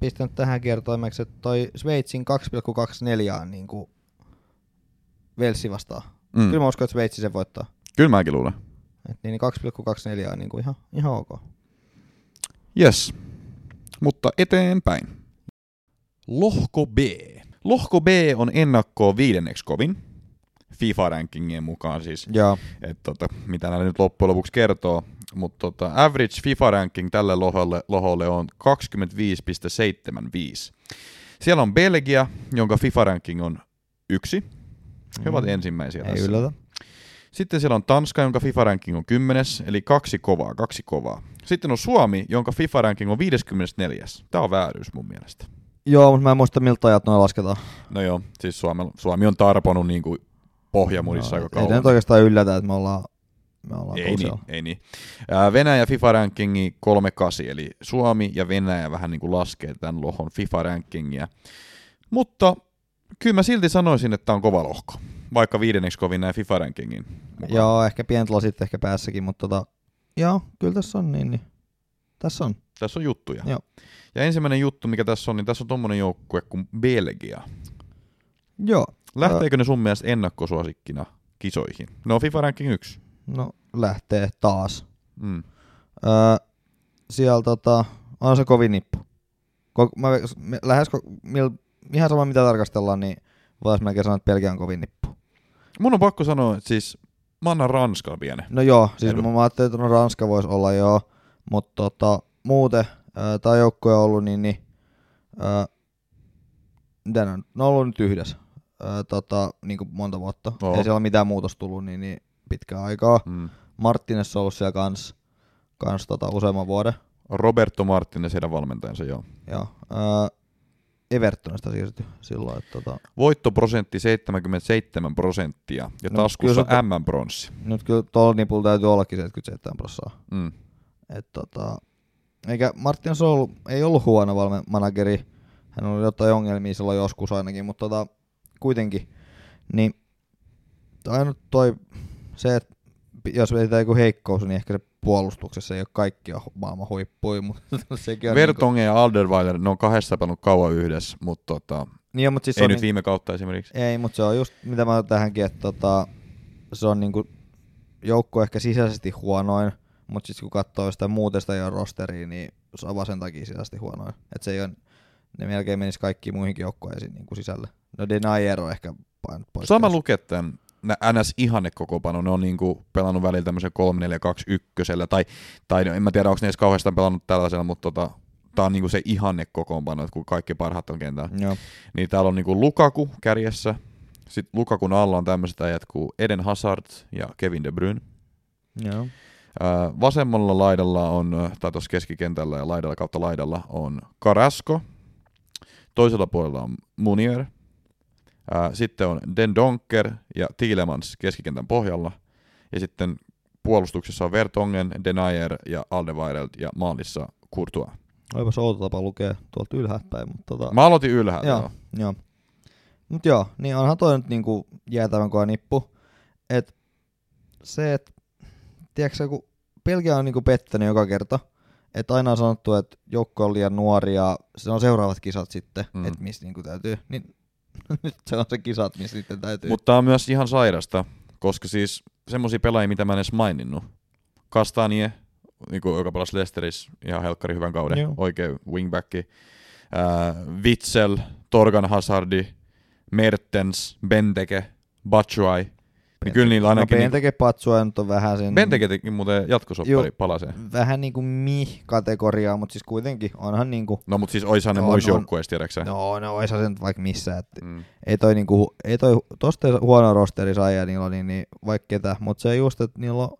pistänyt tähän kertoimeksi, että toi Sveitsin 2,24 on niinku Velsi vastaan. Mm. Kyllä mä uskon, että Sveitsi sen voittaa. Kyllä mäkin luulen. Et niin 2,24 on niinku ihan, ihan ok. Yes. Mutta eteenpäin. Lohko B. Lohko B on ennakkoa viidenneksi kovin. FIFA-rankingien mukaan siis, Joo. että tota, mitä näillä nyt loppujen lopuksi kertoo. Mutta tota, average FIFA-ranking tälle loholle, loholle on 25,75. Siellä on Belgia, jonka FIFA-ranking on yksi. He ovat Mm. ensimmäisiä Ei tässä. yllätä. Sitten siellä on Tanska, jonka FIFA-ranking on 10, eli kaksi kovaa, kaksi kovaa. Sitten on Suomi, jonka FIFA-ranking on 54. Tämä on vääryys mun mielestä. Joo, mutta mä en muista miltä ajat noin lasketaan. No joo, siis Suomi, Suomi on tarponut niin kuin pohjamudissa No, aika ei kauan. se nyt oikeastaan yllätä, että me ollaan, me ollaan ei, niin, ei niin. Venäjä FIFA-rankingi 38, eli Suomi ja Venäjä vähän niin kuin laskee tämän lohon FIFA-rankingia. Mutta kyllä mä silti sanoisin, että tämä on kova lohko, vaikka viidenneksi kovin näin FIFA-rankingin mukaan. Joo, ehkä pientä lasit ehkä päässäkin, mutta tota, joo, kyllä tässä on niin, niin. Tässä on. Tässä on juttuja. Joo. Ja ensimmäinen juttu, mikä tässä on, niin tässä on tommonen joukkue kuin Belgia. Joo. Lähteekö ne sun mielestä ennakkosuosikkina kisoihin? Ne on FIFA Ranking 1. No, lähtee taas. Mm. Öö, siellä tota, on se kovin nippu. Ko- mä, me, lähes ko- mil, ihan sama mitä tarkastellaan, niin voisi melkein sanoa, että Belgia on kovin nippu. Mun on pakko sanoa, että siis mä annan Ranskalla pienen. No joo, siis Edu. mä ajattelin, että no Ranska voisi olla joo, mutta tota, muuten öö, tämä joukkue on ollut niin, niin öö, mitä ne on, ne on ollut nyt yhdessä öö, tota, niin kuin monta vuotta. Oo. Ei siellä ole mitään muutosta tullut niin, niin pitkään aikaa. Mm. Martinez on ollut siellä kans, kans tota, useamman vuoden. Roberto Martinez, heidän valmentajansa, joo. Joo. Öö, Evertonista siirtyi silloin. Että, tota, Voittoprosentti 77 prosenttia ja No, taskussa M-bronssi. nyt kyllä tuolla nipulla täytyy ollakin 77 prosenttia. Mm. Et, tota, eikä Martinez ollut, ei ollut huono valme- manageri. Hän oli jotain ongelmia silloin joskus ainakin, mutta tota, kuitenkin. Niin ainut toi, se, että jos vetää joku heikkous, niin ehkä se puolustuksessa ei ole kaikkia maailman huippuja, mutta sekin on Vertongen ja Alderweiler, ne on kahdessa pelannut kauan yhdessä, mutta tota, niin, mutta siis ei on nyt niin, viime kautta esimerkiksi. Ei, mutta se on just mitä mä tähänkin, että tota, se on niinku joukko ehkä sisäisesti huonoin, mutta sitten kun katsoo sitä muuten sitä jo rosteria, niin se on vaan sen takia sisäisesti huonoin. Että se ei ole, ne melkein menis kaikkiin muihinkin joukkueisiin niinku sisälle. No Denayer on ehkä painut pois. Sama lukee tämän nä- NS ihanne kokopano, ne on niinku pelannut välillä tämmöisen 3-4-2-1, tai, tai no, en mä tiedä, onko ne edes kauheastaan pelannut tällaisella, mutta tota, tää on niinku se ihanne kokoonpano, että kun kaikki parhaat on kentällä. Joo. Niin täällä on niinku Lukaku kärjessä, sitten Lukakun alla on tämmöiset äijät kuin Eden Hazard ja Kevin De Bruyne. Joo. Vasemmalla laidalla on, tai tuossa keskikentällä ja laidalla kautta laidalla on Carrasco. Toisella puolella on Munier. Sitten on Den Donker ja Tielemans keskikentän pohjalla. Ja sitten puolustuksessa on Vertongen, Denayer ja Alderweireld ja maalissa Courtois. Olipas outo tapa lukea tuolta ylhäältä päin, mutta tota... Mä aloitin ylhäältä. Joo, joo. joo. Mut joo, niin onhan toi nyt niinku jäätävän kova nippu. Et se, että tiedätkö kun Belgia on niinku pettänyt joka kerta, että aina on sanottu, että joukko on liian nuori ja se on seuraavat kisat sitten, Mm. että missä niinku täytyy. Niin nyt se on se kisat, missä sitten täytyy. Mutta tää on myös ihan sairasta, koska siis semmosia pelaajia, mitä mä en edes maininnut. Kastanie, niinku, joka pelasi Leicesterissä ihan helkkari hyvän kauden, Joo. oikein wingbacki. Ää, Witsel, Torgan Hazardi, Mertens, Benteke, Batshuayi. Niin kyllä niillä No ainakin... niin, Benteke Patsua nyt on vähän sen... Benteke teki muuten jatkosoppari palaseen. Vähän niinku mi-kategoriaa, mutta siis kuitenkin onhan niinku... No mut siis oishan ne On, muissa on. joukkueissa, tiedäksä? No, no oishan se nyt vaikka missä, että Mm. ei toi niinku, ei toi, tosta huono rosteri sai ja niillä oli niin vaikka ketä, mutta se just, että niillä on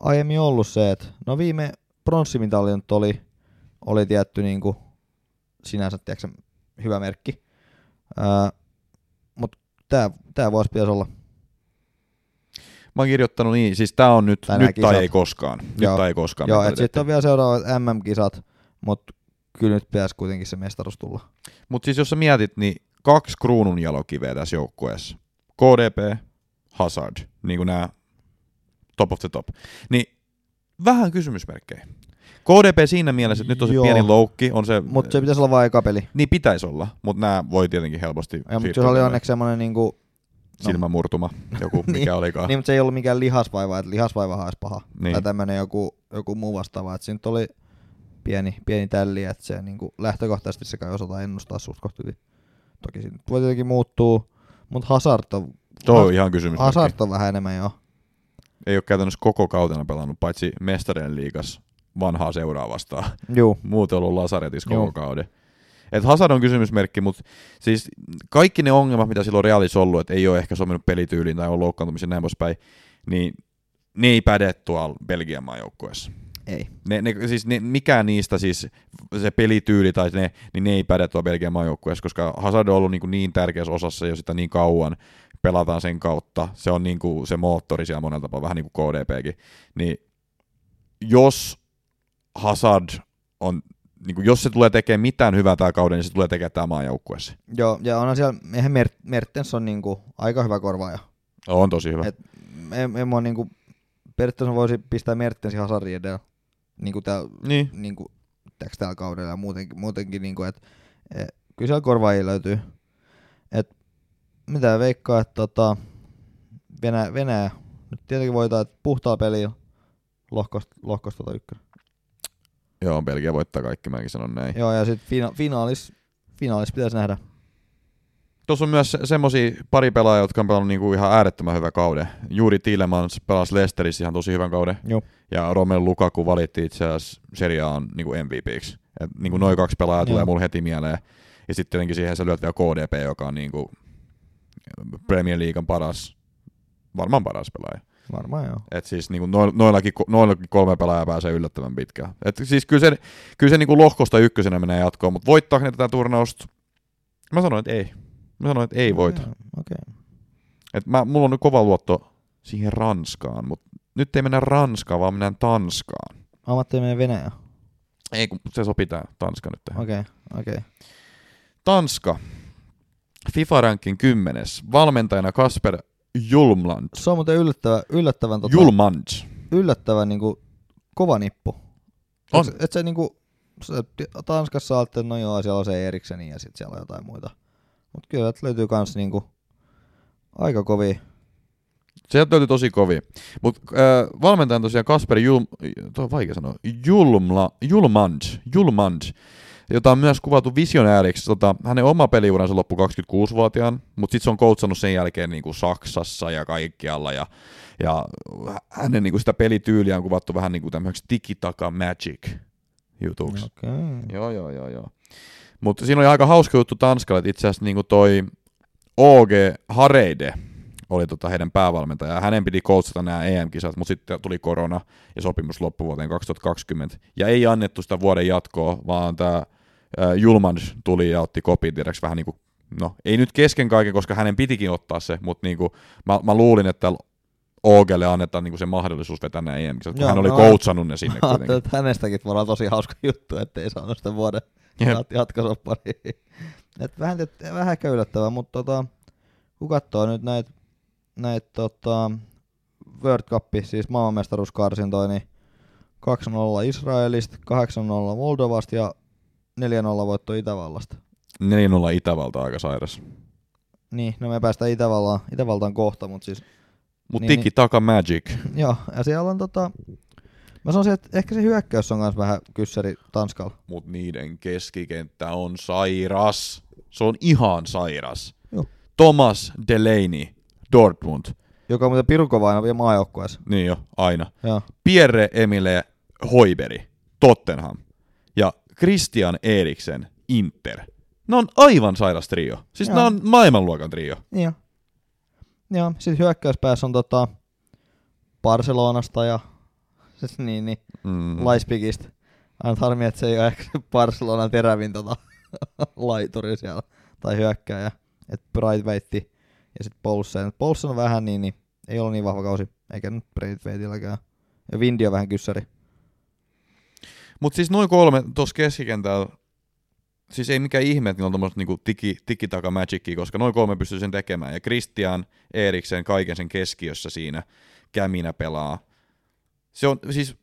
aiemmin ollut se, että no viime pronssimitali nyt oli, oli tietty niinku sinänsä, tiedätkö, hyvä merkki. Ää, mutta tää vuosi pitäisi olla. Mä oon kirjoittanut niin, siis tää on nyt, nyt tai ei koskaan. Nyt Joo. tai ei koskaan. Joo, mentaliteetti. sitten on vielä seuraavat MM-kisat, mutta kyllä nyt pitäisi kuitenkin se mestaruus tulla. Mut siis jos sä mietit, niin kaksi kruunun jalokiveä tässä joukkueessa. KDP, Hazard, niin kuin nämä top of the top. Niin vähän kysymysmerkkejä. KDP siinä mielessä, että nyt on se Joo. pieni loukki, on se, Mutta se pitäisi olla vain eka peli. niin pitäisi olla, mutta nämä voi tietenkin helposti Ja, mutta se oli onneksi semmoinen niinku, silmämurtuma, joku mikä Niin, olikaan. Niin, mutta se ei ollut mikään lihasvaiva, että lihasvaivahan olisi paha. Niin. Tai tämmöinen joku, joku muu vastaava. Että siinä oli pieni, pieni tälli, että se niin kuin lähtökohtaisesti se kai osata ennustaa suht kohta hyvin. Toki siinä voi tietenkin muuttuu, mutta Hazard on, Tuo on ihan kysymys. Hazard on vähän enemmän jo. Ei ole käytännössä koko kautena pelannut, paitsi mestarien liigas vanhaa seuraa vastaan. Juu, Muuten ollut Lasaretissa koko Joo. kauden. Et Hazard on kysymysmerkki, mutta siis kaikki ne ongelmat, mitä silloin Realissa ollut, että ei ole ehkä sominut pelityyliin tai on loukkaantumisen näin poispäin, niin ne ei päde tuolla Belgian maajoukkueessa. ei. Ne, ne, siis ne, mikään niistä, siis se pelityyli tai ne, niin ne ei päde tuolla Belgian maajoukkueessa, koska Hazard on ollut niin, kuin niin tärkeässä osassa jo sitä niin kauan, pelataan sen kautta, se on niin kuin se moottori siellä monella tapaa, vähän niin kuin KDPkin, niin jos Hazard on, niin kuin jos se tulee tekemään mitään hyvää tämä kauden, niin se tulee tekemään tämä maajoukkueessa. Joo, ja onhan siellä, eihän Mer- Mertens on niinku aika hyvä korvaaja. On tosi hyvä. Et en, en mä niinku, periaatteessa voisi pistää Mertensin Hazardin edellä. Niinku tää, Niin, niinku, täks tällä kaudella ja muutenkin, muutenkin niinku, että et, kyllä siellä korvaajia löytyy. Et, mitä veikkaa, että tota, Venäjä, Venäjä, nyt tietenkin voitaan, että puhtaalla pelillä lohkosta, lohkosta tota ykkönen. Joo, Belgia voittaa kaikki, mäkin sanon näin. Joo, ja sitten fina, finaalis, finaalis pitäisi nähdä. Tuossa on myös se- semmosia pari pelaajaa, jotka on pelannut niinku ihan äärettömän hyvän kauden. Juuri Tielemans pelasi Leicesterissä ihan tosi hyvän kauden. Joo. Ja Romelu Lukaku valittiin itse asiassa Serie A:n niinku MVPiksi. Et niinku noin kaksi pelaajaa tulee mulle heti mieleen. Ja sitten tietenkin siihen sä lyöt vielä KDP, joka on niinku Premier Leaguean paras, varmaan paras pelaaja. Varmaan joo. Et siis niinku noil- noillakin, noillakin kolme pelaajaa pääsee yllättävän pitkään. Et siis kyllä se, kyllä se niinku lohkosta ykkösenä menee jatkoon, mutta voittaako ne tätä turnausta? Mä sanoin, että ei. Mä sanoin, että ei voita. Okei. Okay. Et mä, mulla on nyt kova luotto siihen Ranskaan, mutta nyt ei mennä Ranskaan, vaan mennään Tanskaan. Ammattiin menee Venäjä. Ei, kun se sopii tää Tanska nyt. Okei, okay. okei. Okay. Tanska. FIFA-rankin kymmenes. Valmentajana Kasper Julmland. Se on muuten yllättävä, yllättävän, tota, Julmand. yllättävän niinku, kova nippu. On. Et, et se niinku, se, Tanskassa että no joo, siellä on se Erikseni ja sitten siellä on jotain muita. Mutta kyllä että löytyy kans niinku aika kovia. Sieltä löytyi tosi kovia. Mutta äh, valmentajan tosiaan Kasper Julm... Tuo on vaikea sanoa. Julmla, Julmand. Julmand. Jota on myös kuvattu visionääriksi. Tota, hänen oma peliuransa loppui 26-vuotiaan, mutta sitten se on coachannut sen jälkeen niin kuin Saksassa ja kaikkialla. Ja, ja hänen niin kuin sitä pelityyliä on kuvattu vähän niin kuin tämmöiseksi tiki-taka magic jutuksi. Okei. Joo, joo, joo, joo. Mutta siinä oli aika hauska juttu Tanskalle, että itse asiassa niinku toi OG Hareide oli tota heidän päävalmentaja. ja Hänen piti coachata nämä EM-kisat, mutta sitten tuli korona ja sopimus loppui vuoteen 2020. Ja ei annettu sitä vuoden jatkoa, vaan tämä Julmand tuli ja otti kopin tiedäks vähän niin kuin, no ei nyt kesken kaiken, koska hänen pitikin ottaa se, mutta niinku, mä, mä luulin, että OGlle annetaan niinku se mahdollisuus vetää nämä EM-kisat, kun Joo, hän oli no, coachannut ne sinne kuitenkin. että hänestäkin voi olla tosi hauska juttu, ettei saanut sitä vuoden Jep. jat- jatkosoppariin. Et vähän, et, vähän ehkä yllättävää, mutta tota, kun katsoo nyt näitä näit, tota, World Cup, siis maailmanmestaruuskarsintoja, niin 2-0 Israelista, 8-0 Moldovasta ja 4-0 voitto Itävallasta. 4-0 Itävalta aika sairas. Niin, no me päästään Itävaltaan, Itävaltaan kohta, mutta siis Mutta Niin, niin, tiki taka magic. joo, ja siellä on tota, mä sanoisin, että ehkä se hyökkäys on myös vähän kyssäri Tanskalla. Mut niiden keskikenttä on sairas. Se on ihan sairas. Joo. Thomas Delaney, Dortmund. joka on muuten pirukova aina vielä maajoukkueessa. Niin jo, aina. Joo. Pierre Emile Hoiberi, Tottenham. Christian Eriksen, Inter. Ne on aivan sairas trio. Siis Joo. ne on maailmanluokan trio. Niin jo. Joo, sitten hyökkäyspäässä on tota Barcelonasta ja siis niin, niin, Mm. Laispikista. Aina harmi, että se ei ole ehkä se Barcelonan terävin tota, laituri siellä, tai hyökkääjä. Et Braithwaite ja sitten Poulsen. Poulsen on vähän niin, niin, ei ole niin vahva kausi, eikä nyt Braithwaiteilläkään. Ja Vindi on vähän kyssäri. Mutta siis noin kolme tuossa keskikentällä, siis ei mikään ihme, että niillä on tommoset niinku tiki, tikitaka magicia, koska noin kolme pystyy sen tekemään. Ja Christian Eriksen kaiken sen keskiössä siinä käminä pelaa. Se on, siis,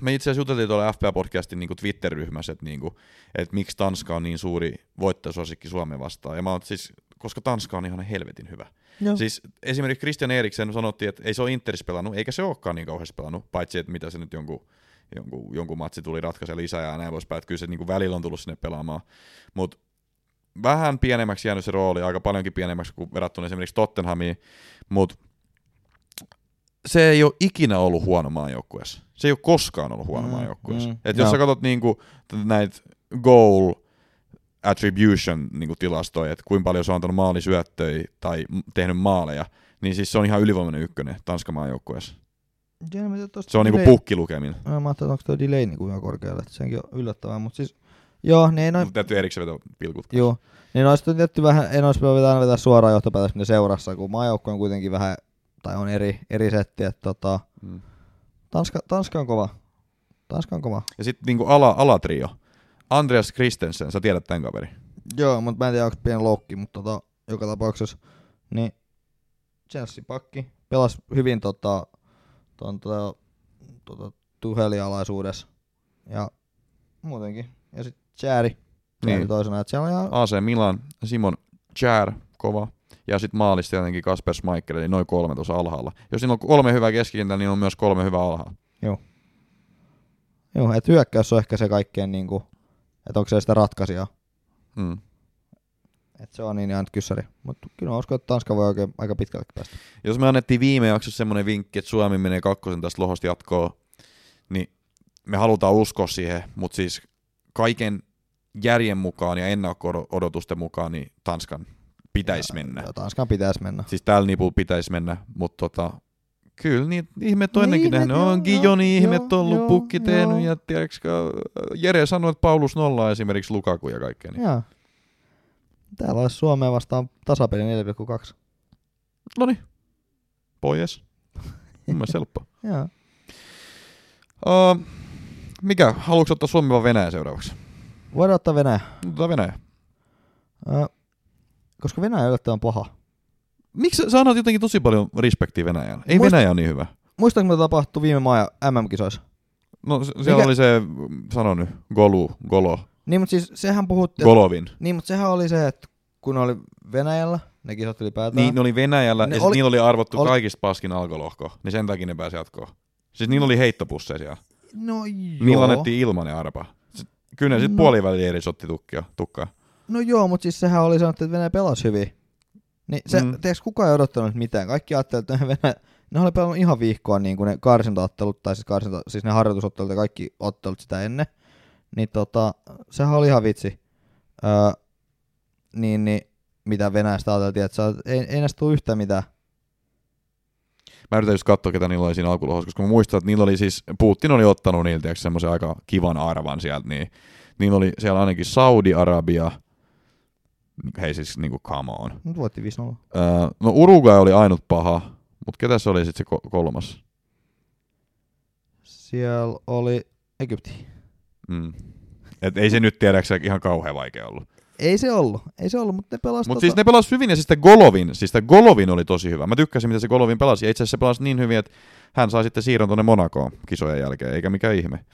me itse asiassa juteltiin tuolla FPA-podcastin niinku Twitter-ryhmässä, että niinku, et miksi Tanska on niin suuri voittajasuosikki Suomen vastaan. Ja mä oon siis, koska Tanska on ihan helvetin hyvä. Joo. Siis esimerkiksi Christian Eriksen sanottiin, että ei se ole Interis pelannut, eikä se olekaan niin kauheasti pelannut, paitsi että mitä se nyt jonkun, jonkun, jonkun matsi tuli ratkaise lisää ja näin poispäin, että kyllä se niin kuin välillä on tullut sinne pelaamaan. Mutta vähän pienemmäksi jäänyt se rooli, aika paljonkin pienemmäksi kuin verrattuna esimerkiksi Tottenhamiin, mutta se ei ole ikinä ollut huono maajoukkueessa. Se ei ole koskaan ollut huono Mm, maajoukkueessa. mm, Et jos sä katsot niinku näitä goal attribution niinku tilastoja, että kuinka paljon se on antanut maalisyöttöjä tai tehnyt maaleja, niin siis se on ihan ylivoimainen ykkönen Tanskan maajoukkueessa. Joo, mä tiedän, tosta Se on niinku delay- pukkilukeminen. Mä ajattelin, että onko tuo delay niin kuin korkealle, että senkin on yllättävää, mutta siis joo, ne ei noin Mutta täytyy erikseen vetää pilkut. Joo. Niin olisi tietty vähän, en olisi pitänyt aina vetää suoraan johtopäätös mitä seurassa, kun maajoukko on kuitenkin vähän, tai on eri, eri setti, että tota, Mm. Tanska, Tanska on kova. Tanska on kova. Ja sitten niinku ala, alatrio. Andreas Christensen, sä tiedät tämän kaveri. Joo, mutta mä en tiedä, onko pieni loukki, mutta tota, joka tapauksessa, niin Chelsea-pakki pelasi hyvin tota, ton, tota, tota, tuhelialaisuudessa ja muutenkin. Ja sitten Chääri, Chääri Niin. toisena, että siellä on ihan, AC Milan, Simon Chär, kova. Ja sitten maalista tietenkin Kasper Schmeichel, eli noin kolme tuossa alhaalla. Jos siinä on kolme hyvää keskikentällä, niin on myös kolme hyvää alhaalla. joo, että hyökkäys on ehkä se kaikkein niinku, että onko se sitä ratkaisijaa. Mm. Et se on niin ihan kyssäri. Mutta kyllä mä uskon, että Tanska voi oikein aika pitkälle päästä. Jos me annettiin viime jaksossa semmoinen vinkki, että Suomi menee kakkosen tästä lohosta jatkoon, niin me halutaan uskoa siihen, mutta siis kaiken järjen mukaan ja ennakko-odotusten mukaan, niin Tanskan pitäisi mennä. Ja Tanskan pitäisi mennä. Siis tällä nipulla pitäisi mennä, mutta tota, kyllä niitä ihmeet on No ennenkin nähnyt. On Gijoni joo, ihmet joo, ollut, joo, pukki tehnyt joo. ja tiedätkö, Jere sanoi, että Paulus nollaa esimerkiksi Lukaku ja kaikkea. Niin. Joo. Täällä olisi Suomeen vastaan tasapeli 4,2. No niin, pois. Mun mielestä helppo. Joo. Uh, mikä? Haluatko ottaa Suomi vai Venäjä seuraavaksi? Voidaan ottaa Venäjä. Otetaan Venäjä. Ö, koska Venäjä yllättävän paha. Miksi sä annat jotenkin tosi paljon respektiä Venäjään? Ei Muist- Venäjä ole niin hyvä. Muistatko, mitä tapahtui viime maa MM-kisoissa? No se- siellä Mikä- oli se, sano nyt, Golu, Golo, Niin, mutta siis sehän puhuttiin... Golovin. Niin, mutta sehän oli se, että kun ne oli Venäjällä, ne kisat ylipäätään. Niin, ne oli Venäjällä, Ne ja oli- niillä oli arvottu oli- kaikista paskin alkolohko, niin sen takia ne pääsi jatkoon. Siis niillä oli heittopusseja siellä. no joo. Niillä annettiin ilmanen arpa. Kyllä ne sitten No. puoliväliin eri otti tukkia, tukkaa. No joo, mutta siis sehän oli sanottu, että Venäjä pelasi hyvin. Niin se, Mm. tiedätkö, kukaan ei odottanut mitään. Kaikki ajattelivat, että Venäjä, ne oli pelannut ihan viikkoa niin kuin ne karsintaottelut, tai siis, karsinta, siis ne harjoitusottelut ja kaikki ottelut sitä ennen. Niin tota, sehän oli ihan vitsi. Öö, niin, niin, mitä Venäjästä ajateltiin, että sä, ei, ei näistä tule yhtään mitään. Mä yritän just katsoa, ketä niillä oli siinä alkulohossa, koska mä muistan, että niillä oli siis, Putin oli ottanut niiltä semmoisen aika kivan arvan sieltä, niin niillä oli siellä ainakin Saudi-Arabia, hei siis niinku come on. Nyt voitti 5-0. Öö, no Uruguay oli ainut paha, mutta ketä se oli sitten se ko- kolmas? Siellä oli Egypti. Mm. Et ei se nyt tiedäksä ihan kauhean vaikea ollut. Ei se ollut, ei se ollut, mutta ne pelasivat. Mutta siis ne pelasi hyvin ja siis Golovin, siis Golovin oli tosi hyvä. Mä tykkäsin, mitä se Golovin pelasi. Ja itse asiassa se pelasi niin hyvin, että hän sai sitten siirron tuonne Monakoon kisojen jälkeen, eikä mikään ihme.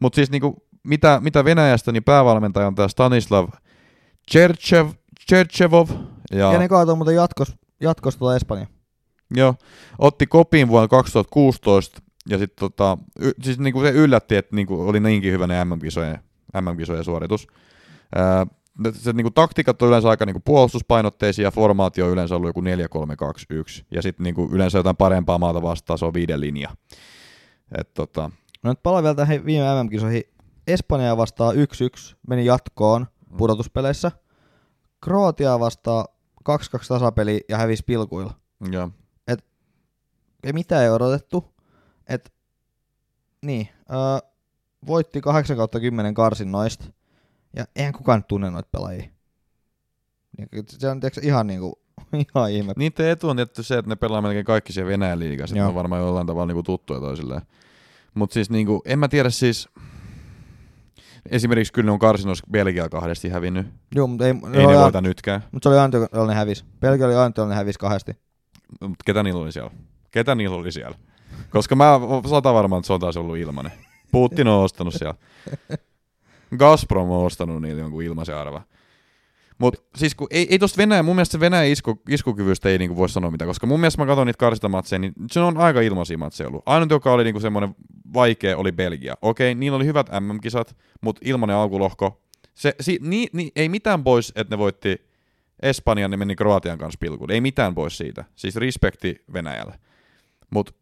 Mutta siis niinku, mitä, mitä Venäjästä, niin päävalmentaja on tämä Stanislav Cherchev, Cherchevov. Ja, Ja ne kaatoi muuten jatkos, jatkos tuota Espanja. joo, otti kopin vuonna 2016 ja sitten tota, y, siis niinku se yllätti, että niinku oli niinkin hyvä ne MM-kisojen, MM-kisojen suoritus. Ää, se, niinku, taktiikat on yleensä aika niinku, puolustuspainotteisia, formaatio on yleensä ollut joku 4-3-2-1, ja sitten niinku, yleensä jotain parempaa maata vastaan, se on viiden linja. Et, tota, No nyt palaan vielä tähän viime MM-kisoihin. Espanja vastaa 1-1, meni jatkoon pudotuspeleissä. Kroatia vastaa 2-2 tasapeli ja hävisi pilkuilla. ja, Ei mitään ei odotettu. Et, niin, öö, voitti 8 kautta 10 karsinnoista. Ja eihän kukaan tunne noita pelaajia. Niin, Se on tiiäks, ihan niinku, ihan ihme. niiden etu on tietty se, että ne pelaa melkein kaikki siellä Venäjän liigassa, ne on varmaan jollain tavalla niinku, tuttuja toisilleen. Mutta siis niinku, en mä tiedä siis, esimerkiksi kyllä ne on karsinoissa Belgia kahdesti hävinnyt, Joo, mutta ei, ei ne voita nytkään. Mutta se oli ainut, jolla ne hävisi. Belgia oli ainut, jolla ne hävisi kahdesti. Mutta ketä niillä oli siellä? Ketä niillä oli siellä? Koska mä sata varmaan, että se on taas ollut ilmanen. Putin on ostanut siellä. Gazprom on ostanut niitä jonkun ilmaisen arva. Mutta siis kun, ei, ei tosta Venäjä, mun mielestä se Venäjän isku, iskukyvystä ei niinku voi sanoa mitään, koska mun mielestä mä katson niitä karsintamatseja, niin se on aika ilmaisia matseja ollut. Ainut, joka oli niinku semmoinen vaikea, oli Belgia. Okei, niillä oli hyvät MM-kisat, mutta ilmanen alkulohko. Se, si, ni, ni, ei mitään pois, että ne voitti Espanjan, ne meni Kroatian kanssa pilkuun. Ei mitään pois siitä. Siis respekti Venäjälle. Mutta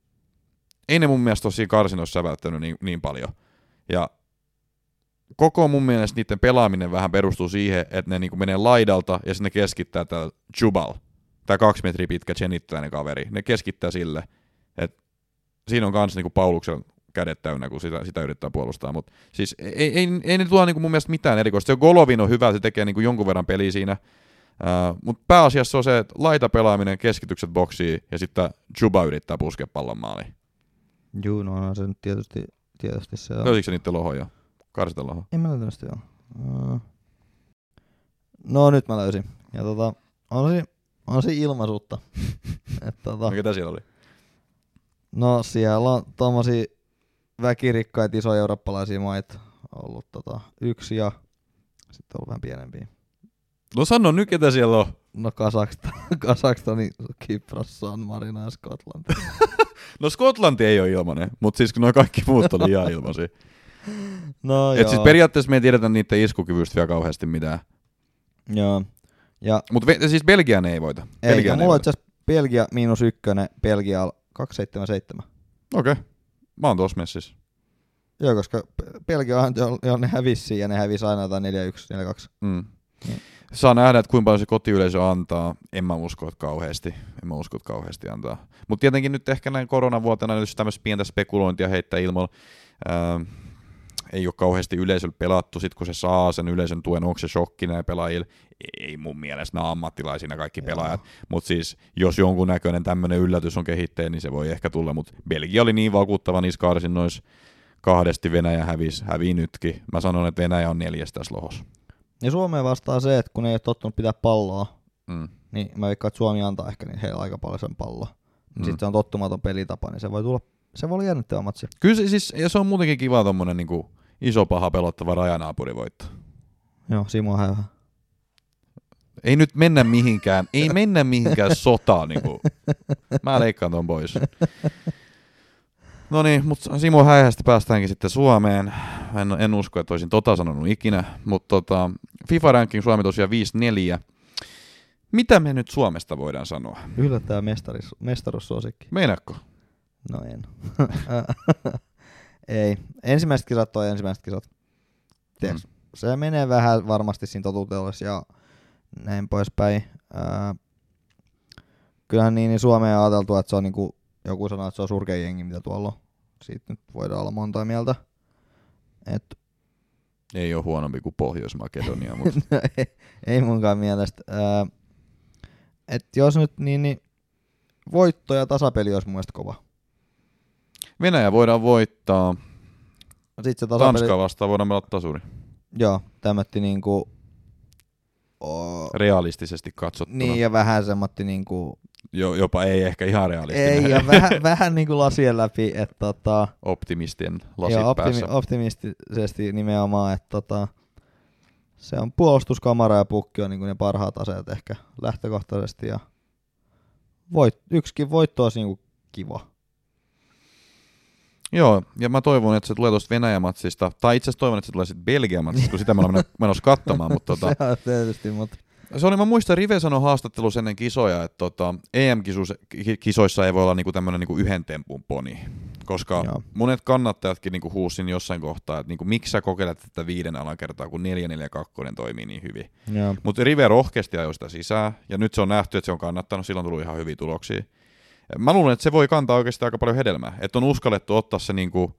ei ne mun mielestä siinä karsinoissa säväyttänyt niin, niin paljon. Ja koko mun mielestä niiden pelaaminen vähän perustuu siihen, että ne niinku menee laidalta ja sinne keskittää täällä Jubal. Tää kaksi metriä pitkä jenittäinen kaveri. Ne keskittää sille, että siinä on kans niinku Pauluksen kädet täynnä, kun sitä, sitä yrittää puolustaa. Mutta siis ei, ei, ei ne tuo niinku mun mielestä mitään erikoista. Se Golovin on hyvä, se tekee niinku jonkun verran peliä siinä. Uh, Mutta pääasiassa on se, että laita pelaaminen, keskitykset boksiin ja sitten Juba yrittää puskea pallon maaliin. Juu, no onhan se nyt tietysti, tietysti se on. Löysitkö se niiden loho jo? Karsita loho. En mä löytänyt sitä joo. No nyt mä löysin. Ja tota, on si, on si ilmaisuutta. Et tota, No, ketä siellä oli? no siellä on tommosia väkirikkaita isoja eurooppalaisia maita ollut tota, yksi ja sitten on ollut vähän pienempiä. No sano nyt, ketä siellä on. No Kazakstan, Kazakstani, Kypros, San Marino ja Skotlanti. No Skotlanti ei ole ilmanen, mutta siis nuo kaikki muut oli ihan ilmaisia. No Et joo. siis periaatteessa me ei tiedetä niiden iskukyvystä vielä kauheasti mitään. joo. Ja Mutta siis Belgia ne ei voita. ei, Belgia ja ne mulla on voita. asiassa Belgia miinus ykkönen, Belgia 277. Okei. Okay. Mä oon tossa messissä. Joo, koska Belgia on, jo ne hävisi ja ne hävisi aina jotain 4-1, 4-2. Mm. Niin. Saa nähdä, että kuinka paljon se kotiyleisö antaa. En mä usko, että kauheasti. En mä usko, että kauheasti antaa. Mutta tietenkin nyt ehkä näin koronavuotena, jos tämmöistä pientä spekulointia heittää ilmoilla, ää, ei ole kauheasti yleisöllä pelattu. Sitten kun se saa sen yleisön tuen, onko se shokki näin pelaajille? Ei mun mielestä, nämä nämä kaikki pelaajat. Mutta siis, jos jonkunnäköinen tämmöinen yllätys on kehitteen, niin se voi ehkä tulla. Mutta Belgia oli niin vakuuttava niissä karsinnoissa. Kahdesti Venäjä hävisi, hävii nytkin. Mä sanon, että Venäjä on neljäs tässä lohos. Ja Suomeen vastaa se, että kun ei ole tottunut pitää palloa, Mm. niin mä veikkaan, että Suomi antaa ehkä niin heillä aika paljon sen palloa. Mm. Sitten se on tottumaton pelitapa, niin se voi tulla, se voi olla jännittävä matsi. Kyllä se, siis, ja se on muutenkin kiva tommonen niinku iso paha pelottava rajanaapuri voitto. Joo, Simo Häyhä. Ei nyt mennä mihinkään, ei mennä mihinkään sotaan. Niinku. Mä leikkaan ton pois. No niin, mutta Simo Häihästä päästäänkin sitten Suomeen. En, en usko, että olisin tota sanonut ikinä, mutta tota, FIFA Ranking Suomi tosiaan 5-4. Mitä me nyt Suomesta voidaan sanoa? Yllättävä mestaris, mestaruussuosikki. Meinaatko? No en. ei. Ensimmäiset kisat on ensimmäiset kisat. Tiedätkö, Mm. Se menee vähän varmasti siinä totuudessa ja näin poispäin. Ää, kyllähän niin, niin Suomeen on ajateltu, että se on niinku, joku sanoo, että se on surkein jengi, mitä tuolla on. Siitä nyt voidaan olla monta mieltä. Et, Ei ole huonompi kuin Pohjois-Makedonia, mutta ei, ei munkaan mielestä. Ää, et jos nyt niin, niin voitto ja tasapeli olisi mun mielestä kova. Venäjä voidaan voittaa. Sitten se tasapeli, Tanskaa vastaan voidaan pelata tasuri. joo, tämmötti niinku, o, realistisesti katsottuna. niin ja vähän semmotti niinku, Jo, jopa ei ehkä ihan realistinen. ei ja vähän, vähän niinku lasien läpi, että tota, Optimistien lasit joo, päässä. optimi, optimistisesti nimenomaan, että tota, se on puolustuskamara ja pukki on niinku ne parhaat aseet ehkä lähtökohtaisesti ja voit, yksikin voitto olisi niinku kiva. Joo, ja mä toivon, että se tulee tuosta Venäjä-matsista, tai itse asiassa toivon, että se tulee sitten Belgia-matsista, kun sitä mä olen menossa katsomaan, mutta tota, Se on tietysti, mutta se oli, mä muistan Rive sanoi haastattelussa ennen kisoja, että tota, EM-kisoissa ei voi olla niinku tämmöinen niinku yhden tempun poni, koska Joo. monet kannattajatkin niinku huusin jossain kohtaa, että niinku, miksi sä kokeilet tätä viiden alan kertaa, kun 442 toimii niin hyvin. Mutta Rive rohkeasti ajoi sitä sisään, ja nyt se on nähty, että se on kannattanut, silloin on tullut ihan hyviä tuloksia. Mä luulen, että se voi kantaa oikeasti aika paljon hedelmää, että on uskallettu ottaa se niinku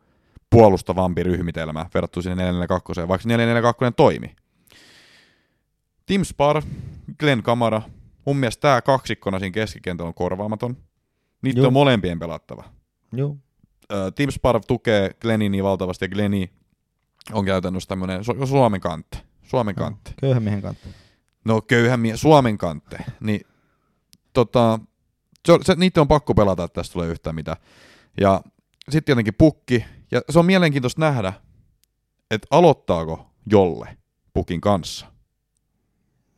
puolustavampi ryhmitelmä verrattuna sinne 442, vaikka 442 toimi. Tim Spar, Glenn Kamara, mun mielestä tämä kaksikkona siinä keskikentällä on korvaamaton. Niitä Joo. on molempien pelattava. Joo. Ö, Tim Spar tukee Glenni niin valtavasti, ja Glenni on käytännössä tämmöinen Su- Suomen kantte. Suomen kantte. Köyhän miehen kanssa. No köyhän mie- Suomen kantte. Niin, tota, se, se, niitä on pakko pelata, että tästä tulee yhtään mitään. Ja sitten tietenkin pukki. Ja se on mielenkiintoista nähdä, että aloittaako Jolle pukin kanssa.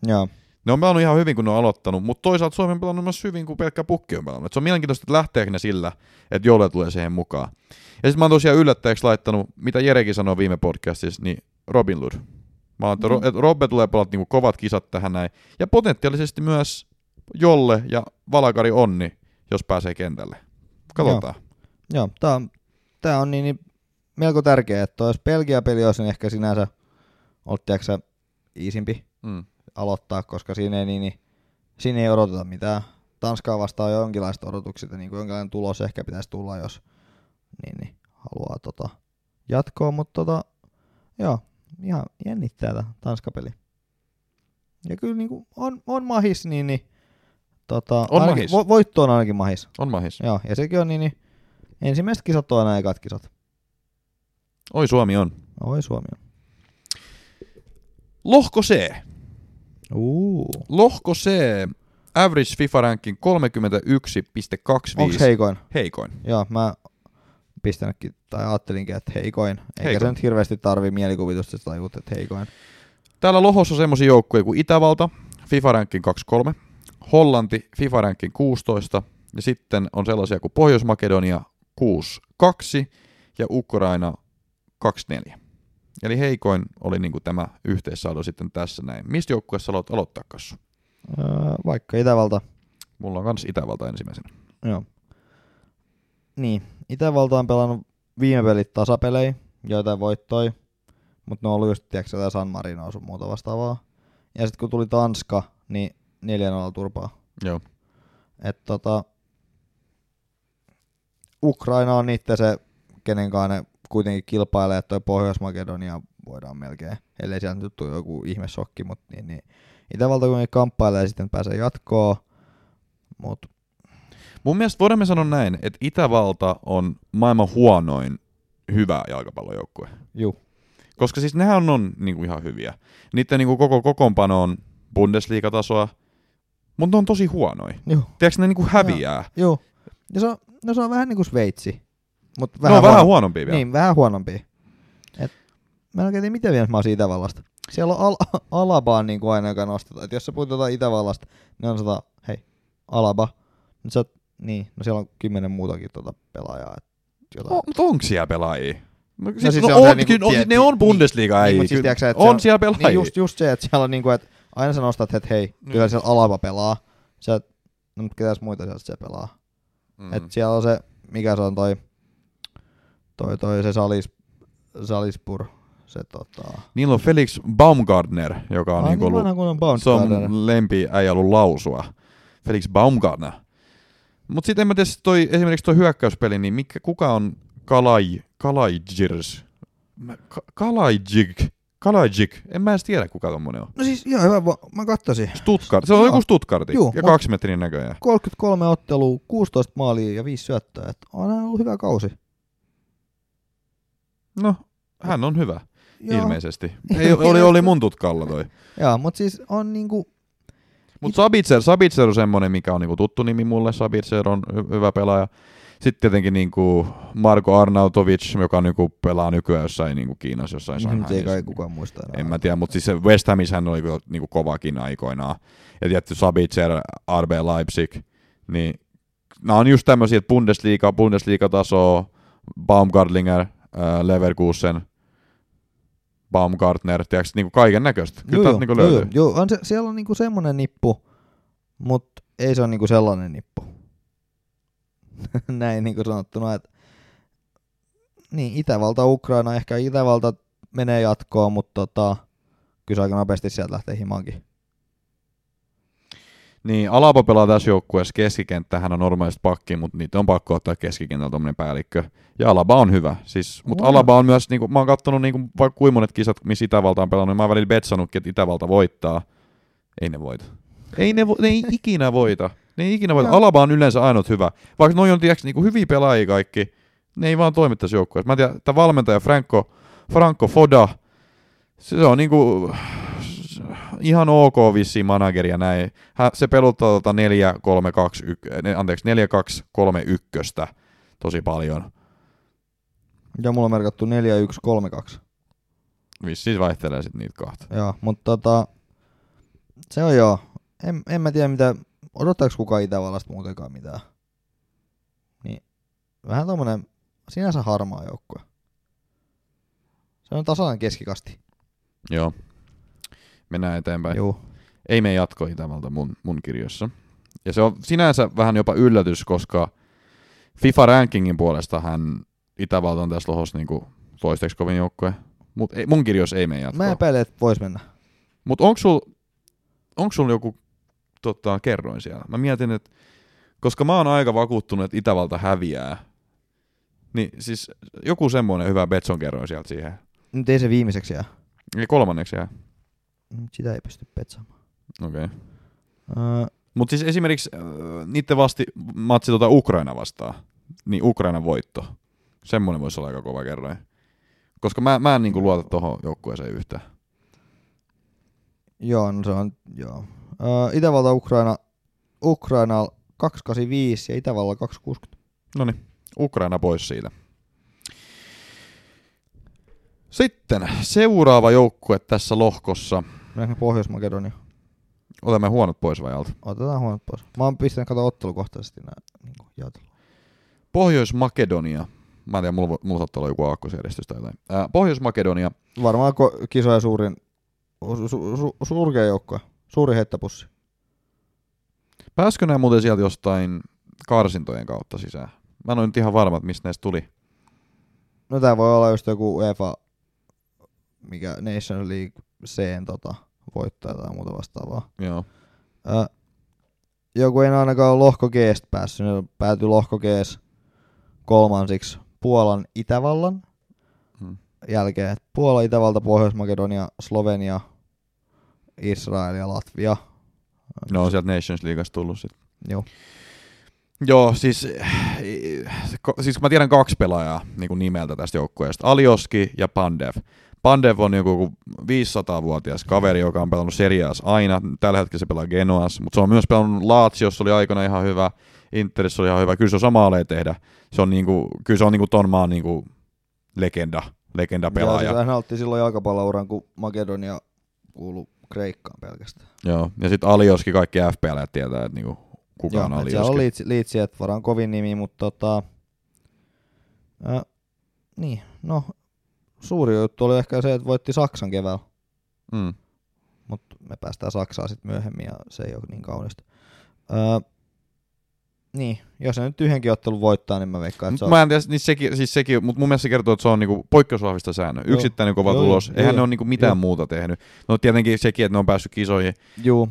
Joo. Ne on pelannut ihan hyvin, kun ne on aloittanut, mutta toisaalta Suomi on pelannut myös hyvin, kun pelkkä pukki on pelannut. Et se on mielenkiintoista, että lähteekö ne sillä, että Jolle tulee siihen mukaan. Ja sitten mä oon tosiaan yllättäjäksi laittanut, mitä Jerekin sanoi viime podcastissa, niin Robin Lud. Mä oon, että Ro- että Robbe tulee pelata niinku kovat kisat tähän näin. Ja potentiaalisesti myös Jolle ja Valakari Onni, jos pääsee kentälle. Katsotaan. Joo, tää on, tää on niin, niin melko tärkeä, että jos Belgia-peli olisi, niin ehkä sinänsä ollut, tiedätkö, iisimpi Mm. Aloittaa, koska siinä ei, niin, niin, siinä ei odoteta mitään. Tanskaa vastaan on jonkinlaista odotukset ja niin kuin jonkinlainen tulos ehkä pitäisi tulla, jos niin, niin, haluaa tota, jatkoa, mutta tota, joo, ihan jännittää tämä Tanskapeli. Ja kyllä niin kuin on, on mahis, niin, niin tota, On ainakin, mahis. Vo, voitto on ainakin mahis. On mahis. Joo, ja sekin on niin, niin ensimmäiset kisat on aina ekat kisat. Oi Suomi on. Oi Suomi on. Lohko C. Uu. Lohko C. Average FIFA ranking 31.25. Onks heikoin? Heikoin. Joo, mä pistänytkin, tai ajattelinkin, että heikoin. Eikä Heikoin. se nyt hirveästi tarvi mielikuvitusta, että tajut, että heikoin. Täällä Lohossa on semmosia joukkueita kuin Itävalta, FIFA ranking 23, Hollanti, FIFA ranking 16, ja sitten on sellaisia kuin Pohjois-Makedonia 6-2 ja Ukraina 2-4. Eli heikoin oli niinku tämä yhteissaldo sitten tässä näin. Mistä joukkueessa haluat aloittaa kanssa? Öö, vaikka Itävalta. Mulla on kans Itävalta ensimmäisenä. Joo. Niin, Itävalta on pelannut viime pelit tasapelejä, joita voittoi, mutta ne on ollut just, tiedätkö, jotain San Marinoa sun muuta vastaavaa. Ja sitten kun tuli Tanska, niin 4-0 turpaa. Joo. Et tota, Ukraina on niitä se, kenen kanssa ne kuitenkin kilpailee, että toi Pohjois-Makedonia voidaan melkein, ellei sieltä nyt tule joku ihmesokki, mutta niin, niin Itävalta kuitenkin kamppailee ja sitten pääsee jatkoon, mutta Mun mielestä voidaan me sanoa näin, että Itävalta on maailman huonoin hyvä jalkapallojoukkue. juu, Koska siis nehän on niinku ihan hyviä. Niiden niinku koko kokoonpano on Bundesliga-tasoa, mutta ne on tosi huonoja. Tiedätkö ne niinku häviää? juu. Ja se on, no se on vähän niin kuin Sveitsi, mutta Vähän ne on vähän huonompia vielä. Niin, vähän huonompia. Et, mä en oikein tiedä, miten vielä mä oon Itävallasta. Siellä on al- Alabaa niin kuin aina, joka nostetaan. Et jos sä puhut jotain Itävallasta, niin on sata, hei, Alaba. Nyt sä oot, niin, no siellä on kymmenen muutakin tuota pelaajaa. Jotain. O, mutta onko siellä pelaajia? No, siis, siis no, se on, on on, niinku on, siis ne on Bundesliga niin, äijä. mut siis kyllä. tiedätkö sä, et on siellä- siellä pelaajia. Niin just, just se, että siellä on niinku, että aina sä nostat, että hei, kyllä siellä Alaba pelaa. Sä, no mutta ketäs muita sieltä se pelaa. Mm. Et siellä on se, mikä se on toi, toi, toi se Salis, Salispur, se tota... Niillä on Felix Baumgartner, joka on Ai niinku niin ollut, vanha kunnon Bounce se on lempi äijä ollut lausua. Felix Baumgartner. Mutta sitten en mä tiedä, toi, esimerkiksi tuo hyökkäyspeli, niin mikä, kuka on Kalaj, Kalajgirs? Mä- Ka- Kalajig, Kalajig, en mä edes tiedä kuka tommonen on. No siis ihan hyvä, mä katsosin. Stuttgart, se on Joo. joku Stuttgarti Juu, ja kaksi metrin näköjään. 33 ottelua, 16 maalia ja 5 syöttöä. Et on ollut hyvä kausi. No, hän on hyvä, Joo. ilmeisesti. Ei, oli, oli mun tutkalla toi. Joo, mutta siis on niinku, Mutta Sabitzer, Sabitzer on semmonen, mikä on niinku tuttu nimi mulle. Sabitzer on hy- hyvä pelaaja. Sitten tietenkin niinku Marko Arnautovic, joka niinku pelaa nykyään jossain niinku Kiinassa, jossain nyt ei Shanghaissa. kai kukaan muista enää. En mä tiedä, mutta siis se West Hamissa hän oli niinku kovakin aikoinaan. Ja tietty Sabitzer, RB Leipzig, niin nämä on just tämmöisiä, että Bundesliga, Bundesliga-tasoa, Baumgartlinger, Leverkusen, Baumgartner, tiedätkö, niinku kaiken näköistä. Kyllä täältä niinku löytyy. Joo, joo. On se, siellä on niinku semmonen nippu, mutta ei se ole niinku sellainen nippu. Näin niinku sanottuna, että niin, Itävalta, Ukraina, ehkä Itävalta menee jatkoon, mutta tota, kyllä se aika nopeasti sieltä lähtee himaankin. Niin, Alaba pelaa tässä joukkueessa keskikenttä, hän on normaalisti pakki, mutta niitä on pakko ottaa keskikentältä tuommoinen päällikkö. Ja Alaba on hyvä, siis, mutta. Alaba on myös, niinku, mä oon kattonut niinku, vaikka kuinka monet kisat, missä Itävalta on pelannut, niin mä oon välillä betsannutkin, että Itävalta voittaa. Ei ne voita. Ei ne, vo, ne ei ikinä voita. Ne ei ikinä voita. Joo. Alaba on yleensä ainut hyvä. Vaikka noi on tiiäks, niinku hyviä pelaajia kaikki, ne ei vaan toimi tässä joukkueessa. Mä en tiedä, tämä valmentaja Franco, Franco Foda, se on niinku ihan ok vissi manageri ja näin. Hän, se peluttaa tota 4 3 2 1, anteeksi 4 2 3 1 tosi paljon. Ja mulla on merkattu 4132. Vissiin vaihtelee sitten niitä kahta. Joo, mutta tota, se on joo. En, en mä tiedä mitä, odottaako kukaan Itävallasta muutenkaan mitään. Niin, vähän tommonen sinänsä harmaa joukkue. Se on tasainen keskikasti. Joo. Mennään eteenpäin. Joo. Ei mene jatko Itävalta mun, mun kirjoissa. Ja se on sinänsä vähän jopa yllätys, koska FIFA rankingin puolesta hän Itävalta on tässä lohos niinku toistaiseksi kovin joukkue. Mutta mun kirjoissa ei mene Mä jatkoon. epäilen, että vois mennä. Mutta onko sul, onko sul joku tota, kerroin siellä? Mä mietin, että koska mä oon aika vakuuttunut, että Itävalta häviää, niin siis joku semmoinen hyvä Betson kerroin sieltä siihen. Nyt ei se viimeiseksi jää. Eli kolmanneksi jää. Nyt Sitä ei pysty petsaamaan. Okei. Okay. Öö, Mutta siis esimerkiksi äh, niiden vasti matsi tota Ukraina vastaan, niin Ukrainan voitto. Semmoinen voisi olla aika kova kerroin. Koska mä, mä en niinku luota tohon joukkueeseen yhtään. joo, no se on, joo. Itävalta, Ukraina, Ukraina 285 ja Itävalla 260. No niin, Ukraina pois siitä. Sitten seuraava joukkue tässä lohkossa. Mennäänkö Pohjois-Makedonia? Otamme huonot pois vai alta. Otetaan huonot pois. Mä oon pistänyt kato ottelukohtaisesti nää niin. Pohjois-Makedonia. Mä en tiedä, mulla, mulla saattaa olla joku aakkosjärjestys tai jotain. Ää, Pohjois-Makedonia. Varmaan ko- kisoja suurin, su- su- su- surkea joukkue. Suuri heittäpussi. Pääskö nämä muuten sieltä jostain karsintojen kautta sisään? Mä en ole nyt ihan varma, että mistä näistä tuli. No tää voi olla just joku UEFA, mikä Nation League Cn tota, voittaja tai muuta vastaavaa. Joo. Ö, joku ei ainakaan ole lohko G päässyt, ne päätyi lohko G kolmansiksi Puolan Itävallan Hmm. jälkeen. Puola, Itävalta, Pohjois-Makedonia, Slovenia, Israel ja Latvia. Ne on sieltä Nations Leagueasta tullut sit. Joo. Joo, siis, siis mä tiedän kaksi pelaajaa niin kuin nimeltä tästä joukkueesta, Alioski ja Pandev. Pandev on joku 500-vuotias kaveri, joka on pelannut Serias aina. Tällä hetkellä se pelaa Genoas, mutta se on myös pelannut Laatsiossa, oli aikana ihan hyvä. Interissä oli ihan hyvä. Kyllä se osaa maaleja tehdä. Se on niinku, kyllä se on niinku ton maan niinku legenda, legenda Ja pelaaja. siis hän aloitti silloin jalkapallouran, kun Makedonia kuului Kreikkaan pelkästään. Joo. Ja sitten Alioski kaikki FPL tietää, että niinku, kuka Joo, on et siellä on Alioski. liitsi, liitsi että varaan kovin nimi, mutta tota, ää, niin, no suuri juttu oli ehkä se, että voitti Saksan keväällä, Mm. mutta me päästään Saksaan sitten myöhemmin ja se ei ole niin kaunista. Ää, niin, jos se nyt yhdenkin ottelun voittaa, niin mä veikkaan, että se on... Mä en tiedä, niin sekin, siis sekin, mutta mun mielestä se kertoo, että se on niinku poikkeusvahvista säännö. Joo. Yksittäinen kova Joo, tulos. joo, Eihän joo, ne ole niinku mitään joo. muuta tehnyt. No tietenkin sekin, että ne on päässyt kisoihin,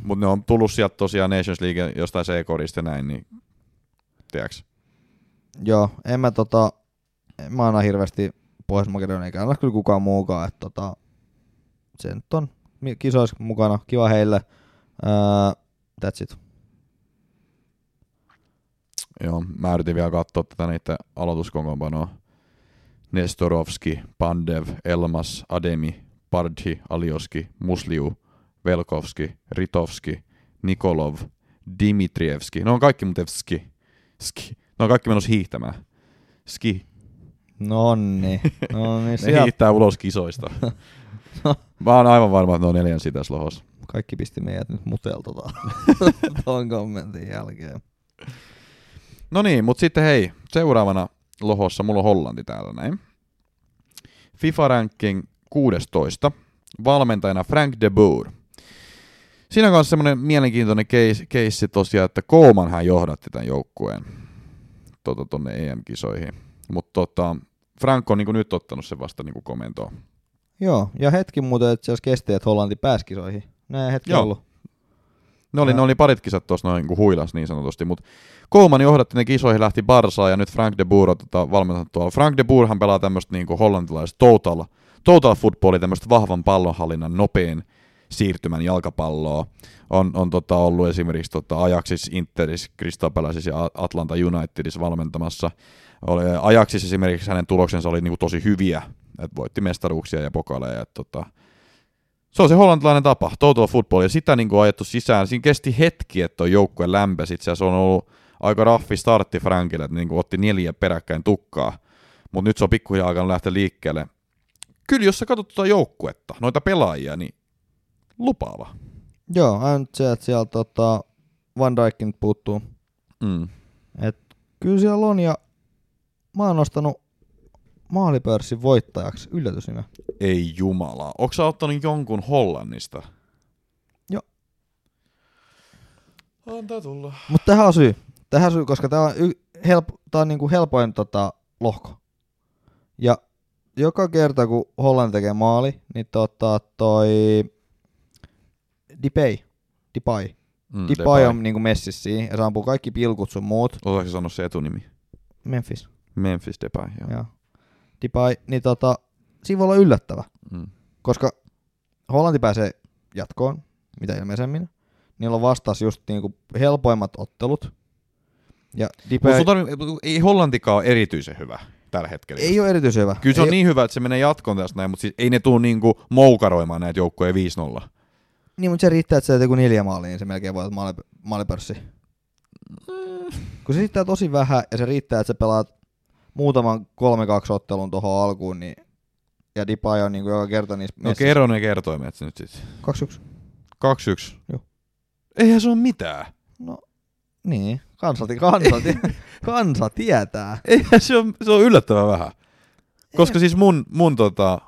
mutta ne on tullut sieltä tosiaan Nations League jostain C-korista ja näin, niin tiedäks. joo, en mä tota, en mä anna hirveästi Pohjois-Makedonia, eikä anna kyllä kukaan muukaan, että tota, se nyt on kisoissa mukana, kiva heille. Ää, that's it. Joo, mä yritin vielä katsoa tätä niiden aloituskokoonpanoa. Nestorovski, Pandev, Elmas, Ademi, Pardhi, Alioski, Musliu, Velkovski, Ritovski, Nikolov, Dimitrievski. Ne on kaikki muuten ski. ski. Ne on kaikki menossa hiihtämään. Ski. Nonni. Nonni, Ne siellä hiihtää ulos kisoista. Mä oon aivan varma, että ne on neljän sitä lohos. kaikki pisti meidät nyt mutelta tuon kommentin jälkeen. No niin, mutta sitten hei, seuraavana lohossa, mulla on Hollanti täällä näin. FIFA ranking 16, valmentajana Frank de Boer. Siinä on myös semmoinen mielenkiintoinen keissi, keissi tosiaan, että Kouman hän johdatti tämän joukkueen tuota, tonne EM-kisoihin. Mutta tota, Frank on niin nyt ottanut sen vasta niin komentoon. Joo, ja hetki muuten itse asiassa kesti, että Hollanti pääsi kisoihin. Näin hetki Joo. ollut. Ne oli, Ja. ne oli parit kisat tuossa noin niin huilas niin sanotusti, mutta Kouman johdatti ne kisoihin, lähti Barsaan ja nyt Frank de Boer tota, valmentanut tuolla. Frank de Boerhan pelaa tämmöistä niin hollantilaista total, total footballia, tämmöistä vahvan pallonhallinnan nopein siirtymän jalkapalloa. On, on tota, ollut esimerkiksi tota, Ajaxis, Interis, Palaceissa ja Atlanta Unitedissa valmentamassa. Oli, Ajaxis esimerkiksi hänen tuloksensa oli niin tosi hyviä, että voitti mestaruuksia ja pokaleja. Et, tota, se on se hollantilainen tapa, total football, ja sitä niin kuin ajettu sisään. Siinä kesti hetki, että on joukkue lämpesi, itse asiassa on ollut aika raffi startti Frankille, että niin kuin otti neljä peräkkäin tukkaa, mutta nyt se on pikkuhiljaa alkanut lähteä liikkeelle. Kyllä, jos sä katsot tuota joukkuetta, noita pelaajia, niin lupaava. Joo, ainut se, että siellä tota, Van Dijk nyt puuttuu. Mm. Et kyllä siellä on, ja mä oon nostanut maalipörssin voittajaksi yllätysnimen. Ei jumala. Onko sä ottanut jonkun Hollannista? Joo. Antaa tulla. Mutta tähän on syy. Tähän on syy, koska tämä on, y- help, tää on niinku helpoin tota, lohko. Ja joka kerta, kun Hollanti tekee maali, niin tota, toi Depay, Depay. Mm, Depay on niinku messissä siinä, ja se ampuu kaikki pilkut sun muut. Osaatko sanoa se etunimi? Memphis. Memphis Depay, joo. Joo. Depay, niin tota, siinä voi olla yllättävä. Mm. koska Hollanti pääsee jatkoon, mitä ilmeisemmin. Niillä on vastas just niinku helpoimmat ottelut. Ja Depay Mutta ei Hollantikaan ole erityisen hyvä tällä hetkellä. ei ole erityisen hyvä. Kyllä se on ei, niin hyvä, että se menee jatkoon tästä näin, mutta siis ei ne tuu niinku moukaroimaan näitä joukkoja 5-0. Niin, mutta se riittää, että teet joku neljä maalia, niin se melkein voit maali, maalipörssi. Kun se riittää tosi vähän, ja se riittää, että sä pelaat muutaman 3-2 ottelun tuohon alkuun, niin ja Depay on niinku joka kerta niissä No messissä. kerro ne kertoimet nyt sitten. 2-1. 2-1. Joo. Eihän se ole mitään. No, niin. Kansa, kansa, kansa tietää. Eihän se on, se on yllättävän vähän. Koska siis mun, mun tota,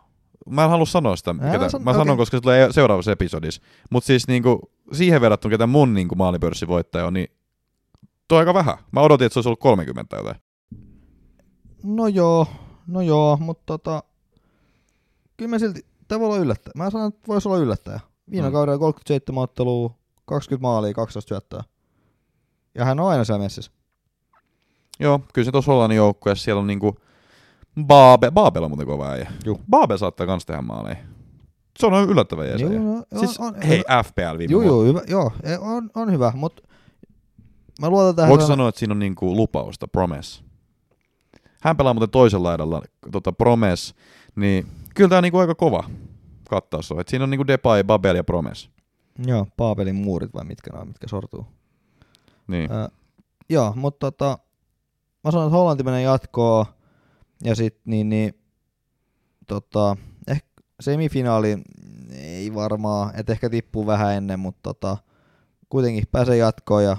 mä en halua sanoa sitä, Älä ketä, sano- mä sanon, okei. koska se tulee seuraavassa episodissa. Mutta siis niinku, siihen verrattuna, ketä mun niinku maalipörssivoittaja on, niin tuo aika vähän. Mä odotin, että se olisi ollut 30 jotain. No joo, no joo, mutta tota, kyllä mä silti, tämä voi olla yllättäjä. Mä sanon, että voisi olla yllättäjä. Viime Mm. kaudella 37 ottelua, 20 maalia, 12 syöttöä. Ja hän on aina siellä messissä. Joo, kyllä se tuossa Hollannin joukkueessa siellä on niinku Baabe, Baabel on muuten kova äijä. Juu. Baabel saattaa kans tehdä maaleja. Se on yllättävän jees. Joo, no, Siis, on, on, hei, FPL viime Joo, joo, hyvä, joo, e, on, on hyvä, mutta mä luotan tähän. Voiko sanan- sanoa, että siinä on niinku lupausta, promise? Hän pelaa muuten toisella laidalla, tota promise, niin kyllä tää on niinku aika kova kattaus on. Et siinä on niinku Depay, Babel ja promise. Joo, Paapelin muurit vai mitkä nämä, mitkä sortuu. Niin. Ö, joo, mutta tota, mä sanon, että Hollanti menee jatkoon ja sit niin, niin tota, ehkä semifinaali ei varmaan, että ehkä tippuu vähän ennen, mutta tota, kuitenkin pääsee jatkoon ja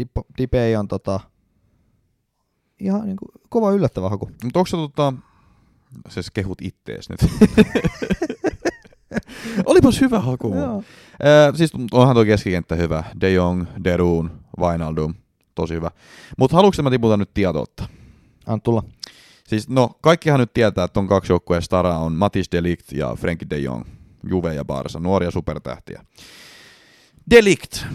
Dip- Dipei on tota, ihan niinku kova yllättävä haku. Mutta onko se tota... Siis kehut ittees nyt. Olipas hyvä haku. Joo. Äh, siis onhan tuo keskikenttä hyvä. De Jong, Derun, Wijnaldum. Tosi hyvä. Mutta haluatko mä tiputa nyt tietoutta? Anna tulla. Siis no, kaikkihan nyt tietää, että on kaksi joukkueen staraa, on Matis Delict ja Frenkie de Jong. Juve ja Barca, nuoria supertähtiä. Delict.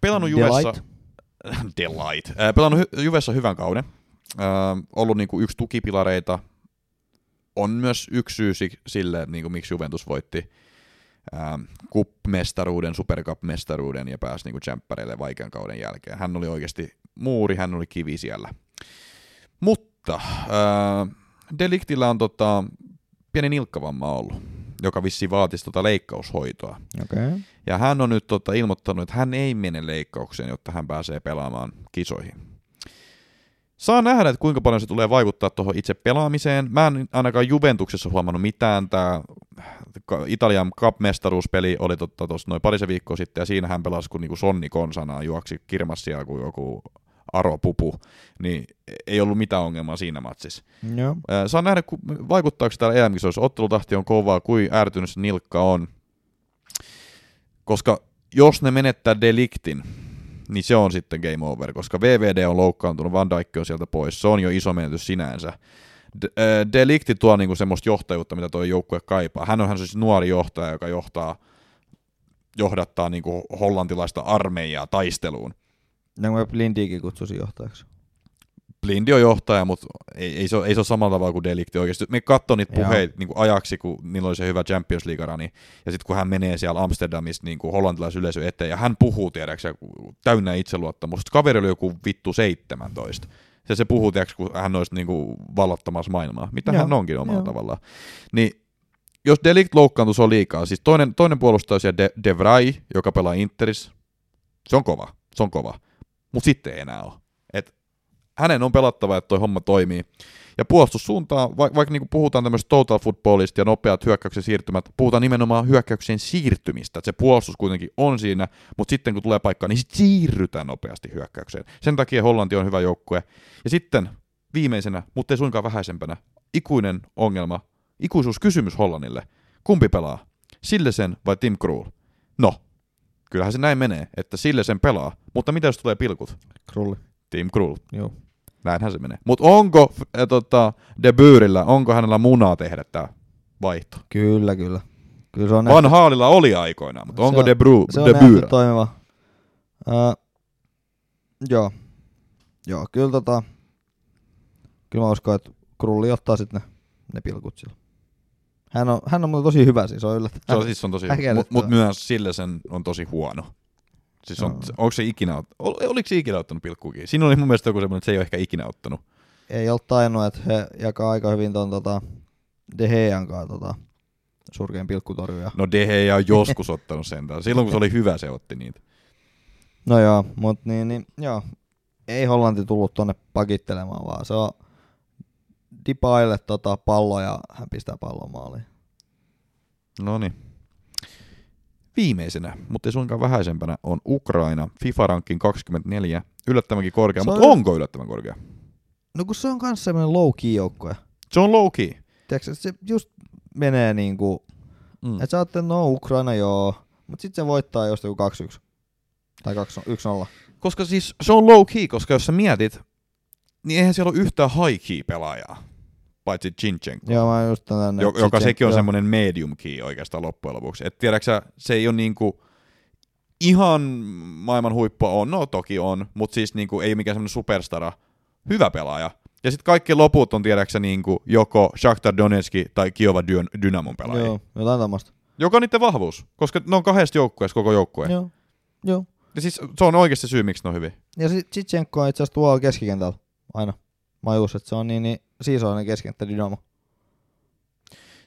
Pelannut Juvessa... Delight. Delight. Pelannut Juvessa hyvän kauden. Äh, ollut niinku yksi tukipilareita. On myös yksi syy si- sille, niinku, miksi Juventus voitti äh, Cup-mestaruuden, Supercup-mestaruuden ja pääsi niinku tsemppäreille vaikean kauden jälkeen. Hän oli oikeasti muuri, hän oli kivi siellä. Mutta äh, Deliktillä on tota, pieni nilkkavamma ollut, joka vissiin vaatisi tota leikkaushoitoa. Okay. Ja hän on nyt tota, ilmoittanut, että hän ei mene leikkaukseen, jotta hän pääsee pelaamaan kisoihin. Saa nähdä, että kuinka paljon se tulee vaikuttaa tuohon itse pelaamiseen. Mä en ainakaan Juventuksessa huomannut mitään. Tämä Italian Cup-mestaruuspeli oli tuossa noin parisen viikkoa sitten, ja siinä hän pelasi kun niinku Sonni Konsanaa, juoksi kirmas siellä kuin joku Aro Pupu, niin ei ollut mitään ongelmaa siinä matsissa. Ää, Saa nähdä, ku- vaikuttaako täällä em jos ottelutahti on kovaa, kuin ärtynyt se nilkka on. Koska jos ne menettää deliktin, niin se on sitten game over, koska VVD on loukkaantunut, Van Dijk on sieltä pois, se on jo iso menetys sinänsä. Ää, Delikti tuo niinku semmoista johtajuutta, mitä tuo joukkue kaipaa. Hän on hän siis nuori johtaja, joka johtaa, johdattaa niinku hollantilaista armeijaa taisteluun. Ja mä Lindiikin kutsusin johtajaksi. Blindi on johtaja, mutta ei, ei, se ole, ei se ole samalla tavalla kuin Delikti oikeasti. Me katsoin niitä puheita niin ajaksi, kun niillä oli se hyvä Champions League-rani, ja sitten kun hän menee siellä Amsterdamissa niin hollantilaisyleisö eteen, ja hän puhuu, tiedäksä, täynnä itseluottamusta. Kaveri oli joku vittu 17. Ja se puhuu, tiedätkö, kun hän olisi niin kuin vallottamassa maailmaa, mitä Joo, hän onkin omalla joo. tavallaan. Niin jos Delict loukkaantuu, se on liikaa. Siis toinen, toinen puolustaja on siellä De, De Vrij, joka pelaa Interis. Se on kova, se on kova. Mutta sitten ei enää ole. Hänen on pelattava, että toi homma toimii. Ja puolustussuuntaan, va- vaikka niinku puhutaan tämmöistä total footballista ja nopeat hyökkäyksen siirtymät, puhutaan nimenomaan hyökkäyksen siirtymistä. Että se puolustus kuitenkin on siinä, mutta sitten kun tulee paikka, niin sit siirrytään nopeasti hyökkäykseen. Sen takia Hollanti on hyvä joukkue. Ja sitten viimeisenä, mutta ei suinkaan vähäisempänä, ikuinen ongelma, ikuisuuskysymys Hollannille. Kumpi pelaa? Sillesen vai Tim Krul? No, kyllähän se näin menee, että Sillesen pelaa, mutta mitä jos tulee pilkut? Krulli. Tim Krul. Joo. Näinhän se menee. Mutta onko äh, tota, De Boerillä, onko hänellä munaa tehdä tämä vaihto? Kyllä, kyllä. Kyllä se on Van Haalilla oli aikoinaan, mutta Se onko on- De, Bru, se on De nähty Boer? toimiva. Uh, joo. Joo, kyllä tota... Kyllä mä uskon, että Krulli ottaa sitten ne, ne pilkut sillä. Hän on, hän on tosi hyvä siis, on Se yllättävää. on, siis se on tosi, Häkellyttävää. mutta mut myös sille sen on tosi huono. Siis on, Joo. onko se ikinä, ol, oliko se ikinä ottanut pilkkuukin? Siinä oli mun mielestä joku semmoinen, että se ei ole ehkä ikinä ottanut. Ei ole tainnut, että he jakaa aika hyvin ton tota, De Gean kanssa tota, surkein pilkkutorjuja. No Dehe on joskus ottanut sen. Silloin kun se oli hyvä, se otti niitä. No joo, mut niin, niin joo. Ei Hollanti tullut tonne pakittelemaan, vaan se on Dipaille tota pallo ja hän pistää pallon maaliin. No niin. Viimeisenä, mutta ei suinkaan vähäisempänä, on Ukraina. FIFA-rankin 24. Yllättävänkin korkea, on- mutta onko yllättävän korkea? No kun se on kans semmonen low key joukkue. Se on low key. Tiedätkö, se just menee niinku, Mm. että sä ajattelet, no Ukraina joo, mut sit se voittaa just joku 2-1. Tai 2-1-0. Koska siis se on low key, koska jos sä mietit, niin eihän siellä ole yhtään high key pelaajaa. Paitsi Chinchenko. Joo, mä just tänne. Jo, joka sekin on semmoinen medium key oikeastaan loppujen lopuksi. Et tiedäksä, se ei ole niinku ihan maailman huippua on, no toki on, mutta siis niinku ei mikään semmoinen superstara, hyvä pelaaja. Ja sitten kaikki loput on tiedäksä niinku joko Shakhtar Donetski tai Kiova Dyn- Dynamon pelaajia. Joo, jotain tämmöstä. Joka on niiden vahvuus, koska ne on kahdesta joukkueesta koko joukkue. Joo. Joo. Ja siis se on oikeasti syy, miksi ne on hyviä. Ja sit Chichenko on itse asiassa tuolla keskikentällä aina. Majus, että se on niin, niin siisoinen keskenttä Dynamo.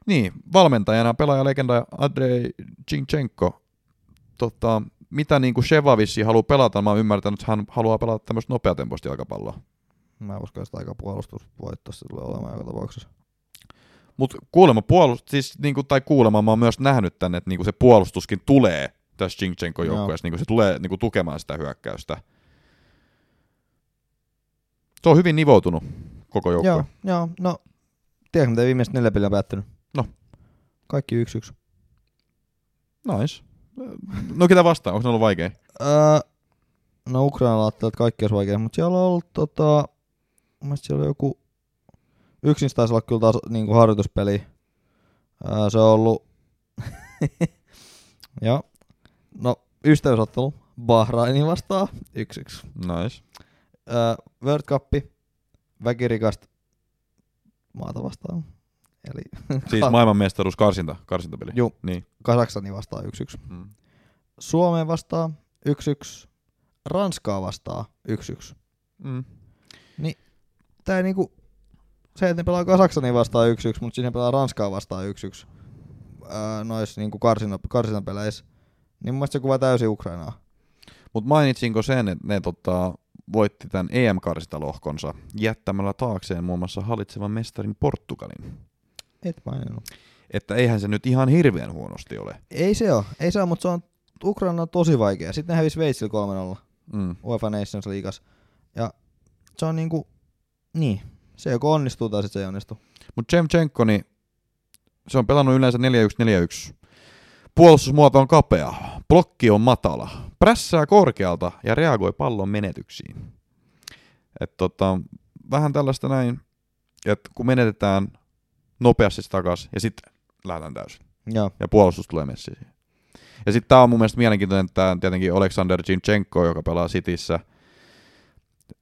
Niin, valmentajana pelaajalegenda Andrei Chinchenko. Tota, mitä niinku Sheva vissiin haluaa pelata, mä oon ymmärtänyt, että hän haluaa pelata tämmöistä nopeatempoista jalkapalloa. Mä uskon, että aika puolustusvoitto se tulee olemaan joka tapauksessa. Mutta kuulemma puolust, siis niinku, tai kuulemma mä oon myös nähnyt tänne, että niinku se puolustuskin tulee tässä Chinchenko joukkueessa, niinku se tulee niinku tukemaan sitä hyökkäystä. Se on hyvin nivoutunut koko joukkue. Joo, joo, no tiedätkö mitä viimeiset neljä peliä on päättynyt? No. Kaikki yksi yksi. Nice. No ketä vastaan? Onko se ollut vaikea? Öö, no Ukraina ajattelee, että kaikki olisi vaikea, mutta siellä on ollut tota, mielestä siellä on joku, yksin taisi olla kyllä taas niinku harjoituspeli. Öö, se on ollut, joo, no ystävyysottelu Bahrainin vastaan, yksi yksi. Nice. Öö, World Cup, väkirikasta maata vastaan. Eli Siis maailmanmestaruus karsinta, karsintapeli. Juu. Niin. Kasaksani vastaan 1-1. Mm. Suomeen vastaan 1-1. Ranskaa vastaan 1-1. Mm. Tää ei niinku, se, että ne pelaa Kasaksani vastaan 1-1, mutta siinä pelaa Ranskaa vastaan 1-1. Öö, nois niinku karsina, karsinapeleissä. Niin mun mielestä se kuvaa täysin Ukrainaa. Mutta mainitsinko sen, että ne tota, voitti tämän EM-karsintalohkonsa jättämällä taakseen muun muassa hallitsevan mestarin Portugalin. Et maininnut. Että eihän se nyt ihan hirveän huonosti ole. Ei se oo, ei se oo, mutta se on Ukraina on tosi vaikea. Sitten ne hävisi Sveitsillä 3-0 Mm. UEFA Nations Leagueassa. Ja se on niinku, niin, se joko onnistuu tai sitten se ei onnistu. Mutta Chemchenko, niin se on pelannut yleensä 4-1-4-1. Puolustusmuoto on kapea, blokki on matala, prässää korkealta ja reagoi pallon menetyksiin. Et tota, vähän tällaista näin, että kun menetetään nopeasti takaisin ja sitten lähdetään täysin. Joo. Ja puolustus tulee messiin. Ja sitten tämä on mun mielestä mielenkiintoinen, että tää tietenkin Alexander Zinchenko, joka pelaa Cityssä.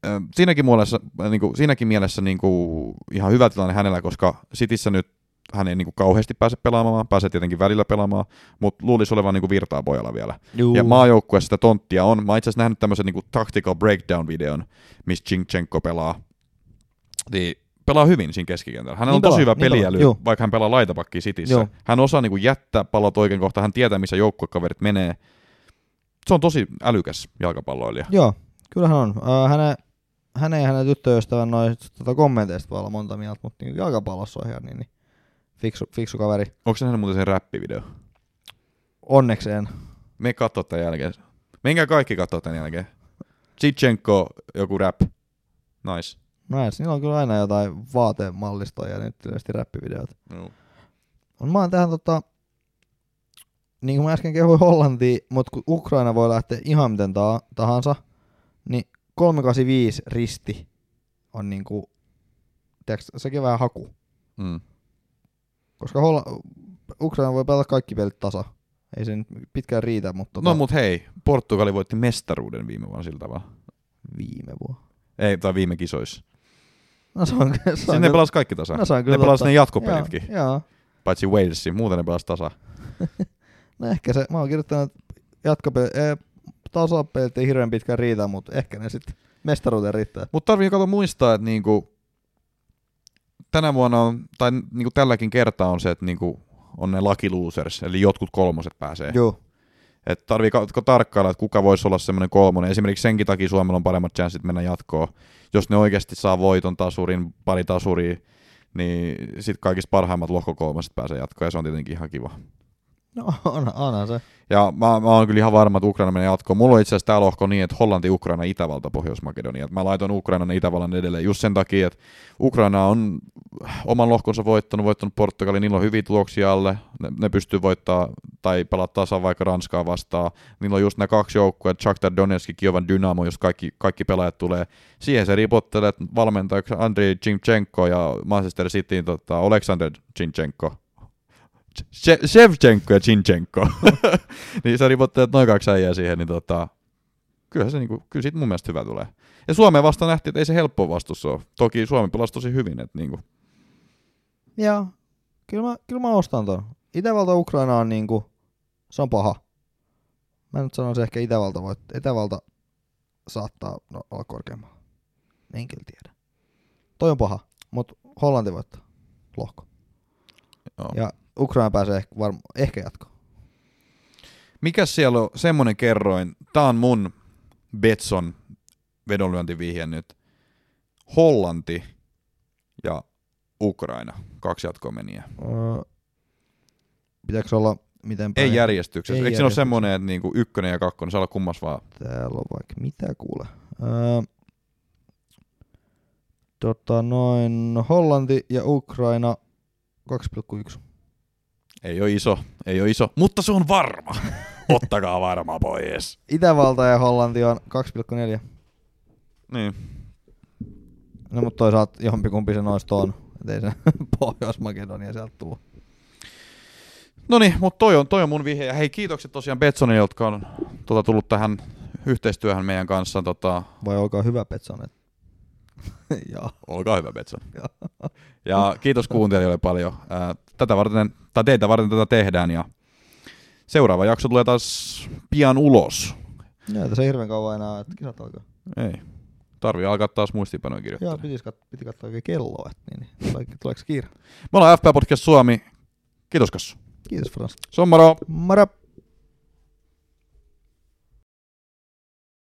Ö, Siinäkin mielessä, niin kuin, siinäkin mielessä niin kuin, ihan hyvä tilanne hänellä, koska Cityssä nyt hän ei niin kuin, kauheasti pääse pelaamaan, pääsee tietenkin välillä pelaamaan, mutta luulisi olevan niin kuin, virtaa pojalla vielä. Juu. Ja maajoukkueessa sitä tonttia on. Mä itse asiassa nähnyt tämmöisen niin tactical breakdown-videon, missä Zinchenko pelaa. Niin pelaa hyvin siinä keskikentällä. Hänellä Niin on tosi hyvä niin peliäly, pelaa, vaikka hän pelaa laitapakki Cityssä. Joo. Hän osaa niin kuin jättää pallot oikein kohta, hän tietää missä joukkuekaverit menee. Se on tosi älykäs jalkapalloilija. Joo, kyllä hän on. Äh, hänen, hänen ja hänen tyttöystävän noista tota, kommenteista voi olla monta mieltä, mutta niin jalkapallossa on ihan niin, niin fiksu, fiksu kaveri. Onko se hänen muuten se räppivideo? Onnekseen. Me katsoo tämän jälkeen. Menkää kaikki katsoo tämän jälkeen. Zinchenko, joku rap. Nice. Näin, niillä on kyllä aina jotain vaatemallistoja ja nyt tietysti räppivideot. No. On mä oon tähän tota, niin kuin mä äsken kehuin Hollantia, mutta kun Ukraina voi lähteä ihan miten ta- tahansa, niin 385 risti on niinku, tiiäks, sekin vähän haku. Mm. Koska Holla- Ukraina voi pelata kaikki pelit tasa. Ei se nyt pitkään riitä, mutta tota, No mut hei, Portugali voitti mestaruuden viime vuonna sillä tavalla. viime vuonna. Ei, tai viime kisoissa. No se on, se on Siis ne pelas kaikki tasa. no, se on kyllä ne pelas ne jatkopelitkin, Joo, joo. paitsi Walesin, muuten ne pelas tasa. No ehkä se, mä oon kirjoittanut, että jatkopelit, eh, tasapelit ei hirveän pitkään riitä, mutta ehkä ne sitten mestaruuteen riittää. Mutta tarvii kato muistaa, että niinku, tänä vuonna on, tai niinku tälläkin kertaa on se, että niinku, on ne lucky losers, eli jotkut kolmoset pääsee. Joo. Et tarvii katko tarkkailla, että kuka voisi olla semmoinen kolmonen. Esimerkiksi senkin takia Suomella on paremmat chanssit mennä jatkoon. Jos ne oikeasti saa voiton tasurin, pari tasuria, niin sitten kaikista parhaimmat lohkokolmoset pääsee jatkoon, ja se on tietenkin ihan kiva. No on, onhan se. Ja mä, mä oon kyllä ihan varma, että Ukraina menee jatkoon. Mulla on itse asiassa tää lohko niin, että Hollanti, Ukraina, Itävalta, Pohjois-Makedonia. Et Mä laitoin Ukrainan ja Itävallan edelleen just sen takia, että Ukraina on oman lohkonsa voittanut, voittanut Portugali, niillä on hyviä tuloksia alle. Ne, ne pystyy voittaa tai pelaa tasan vaikka Ranskaa vastaan. Niillä on just nämä kaksi joukkoa, Shakhtar Donetsk, Kiovan Dynamo, jos kaikki, kaikki pelaajat tulee. Siihen se ripottelee, valmentajaksi Andrei Zinchenko ja Manchester Cityin tota, Alexander Zinchenko. She- Shevchenko ja Zinchenko. niin sä ripottelet noin kaksi äijää siihen, niin tota, kyllä, se niinku, kyllä siitä mun mielestä hyvä tulee. Ja Suomeen vasta nähtiin, että ei se helppo vastus ole. Toki Suomi pelasi tosi hyvin, että niinku, Joo. Kyllä mä, kyllä mä ostan ton. Itävalta Ukraina on niinku, se on paha. Mä nyt sanoisin ehkä Itävalta voit, Itävalta saattaa no, olla korkeammalla. En kyllä tiedä. Toi on paha, mutta Hollanti voittaa. Lohko. joo. Ja Ukraina pääsee ehkä, varm- ehkä jatkoon. Mikäs siellä on semmonen kerroin, tää on mun Betson vedonlyöntivihje nyt. Hollanti ja Ukraina, kaksi jatkomeniä. Öö, pitääkö olla miten päin? Ei järjestyksessä. Ei Eikö se ole semmonen, että niinku ykkönen ja kakkonen, saa olla kummas vaan? Täällä on vaikka mitä kuule. Öö, tota noin, Hollanti ja Ukraina 2,1. Ei ole iso, ei ole iso, mutta se on varma. Ottakaa varma pois. Itävalta ja Hollanti on 2,4. Niin. No mutta toisaalta jompikumpi se noista on. Et ei se Pohjois-Makedonia sieltä tullut. No niin, mutta toi on, toi on mun vihje. Ja hei, kiitokset tosiaan Betsonille, jotka on tota, tullut tähän yhteistyöhön meidän kanssa. Tota, Vai olkaa hyvä Petsonet. Joo. olkaa hyvä, Betson. Ja kiitos kuuntelijoille paljon. Tätä varten, tai teitä varten tätä tehdään ja seuraava jakso tulee taas pian ulos. Joo, tässä ei hirveän kauan enää, että kisat alkaa. Ei. Tarvii alkaa taas muistiinpanoja kirjoittaa. Joo, pitis kat- piti katsoa oikein kelloa, että niin, niin. Tuleeko kiire? Me ollaan FP Podcast Suomi. Kiitos Kassu. Kiitos Frans. Se on moro! Moro!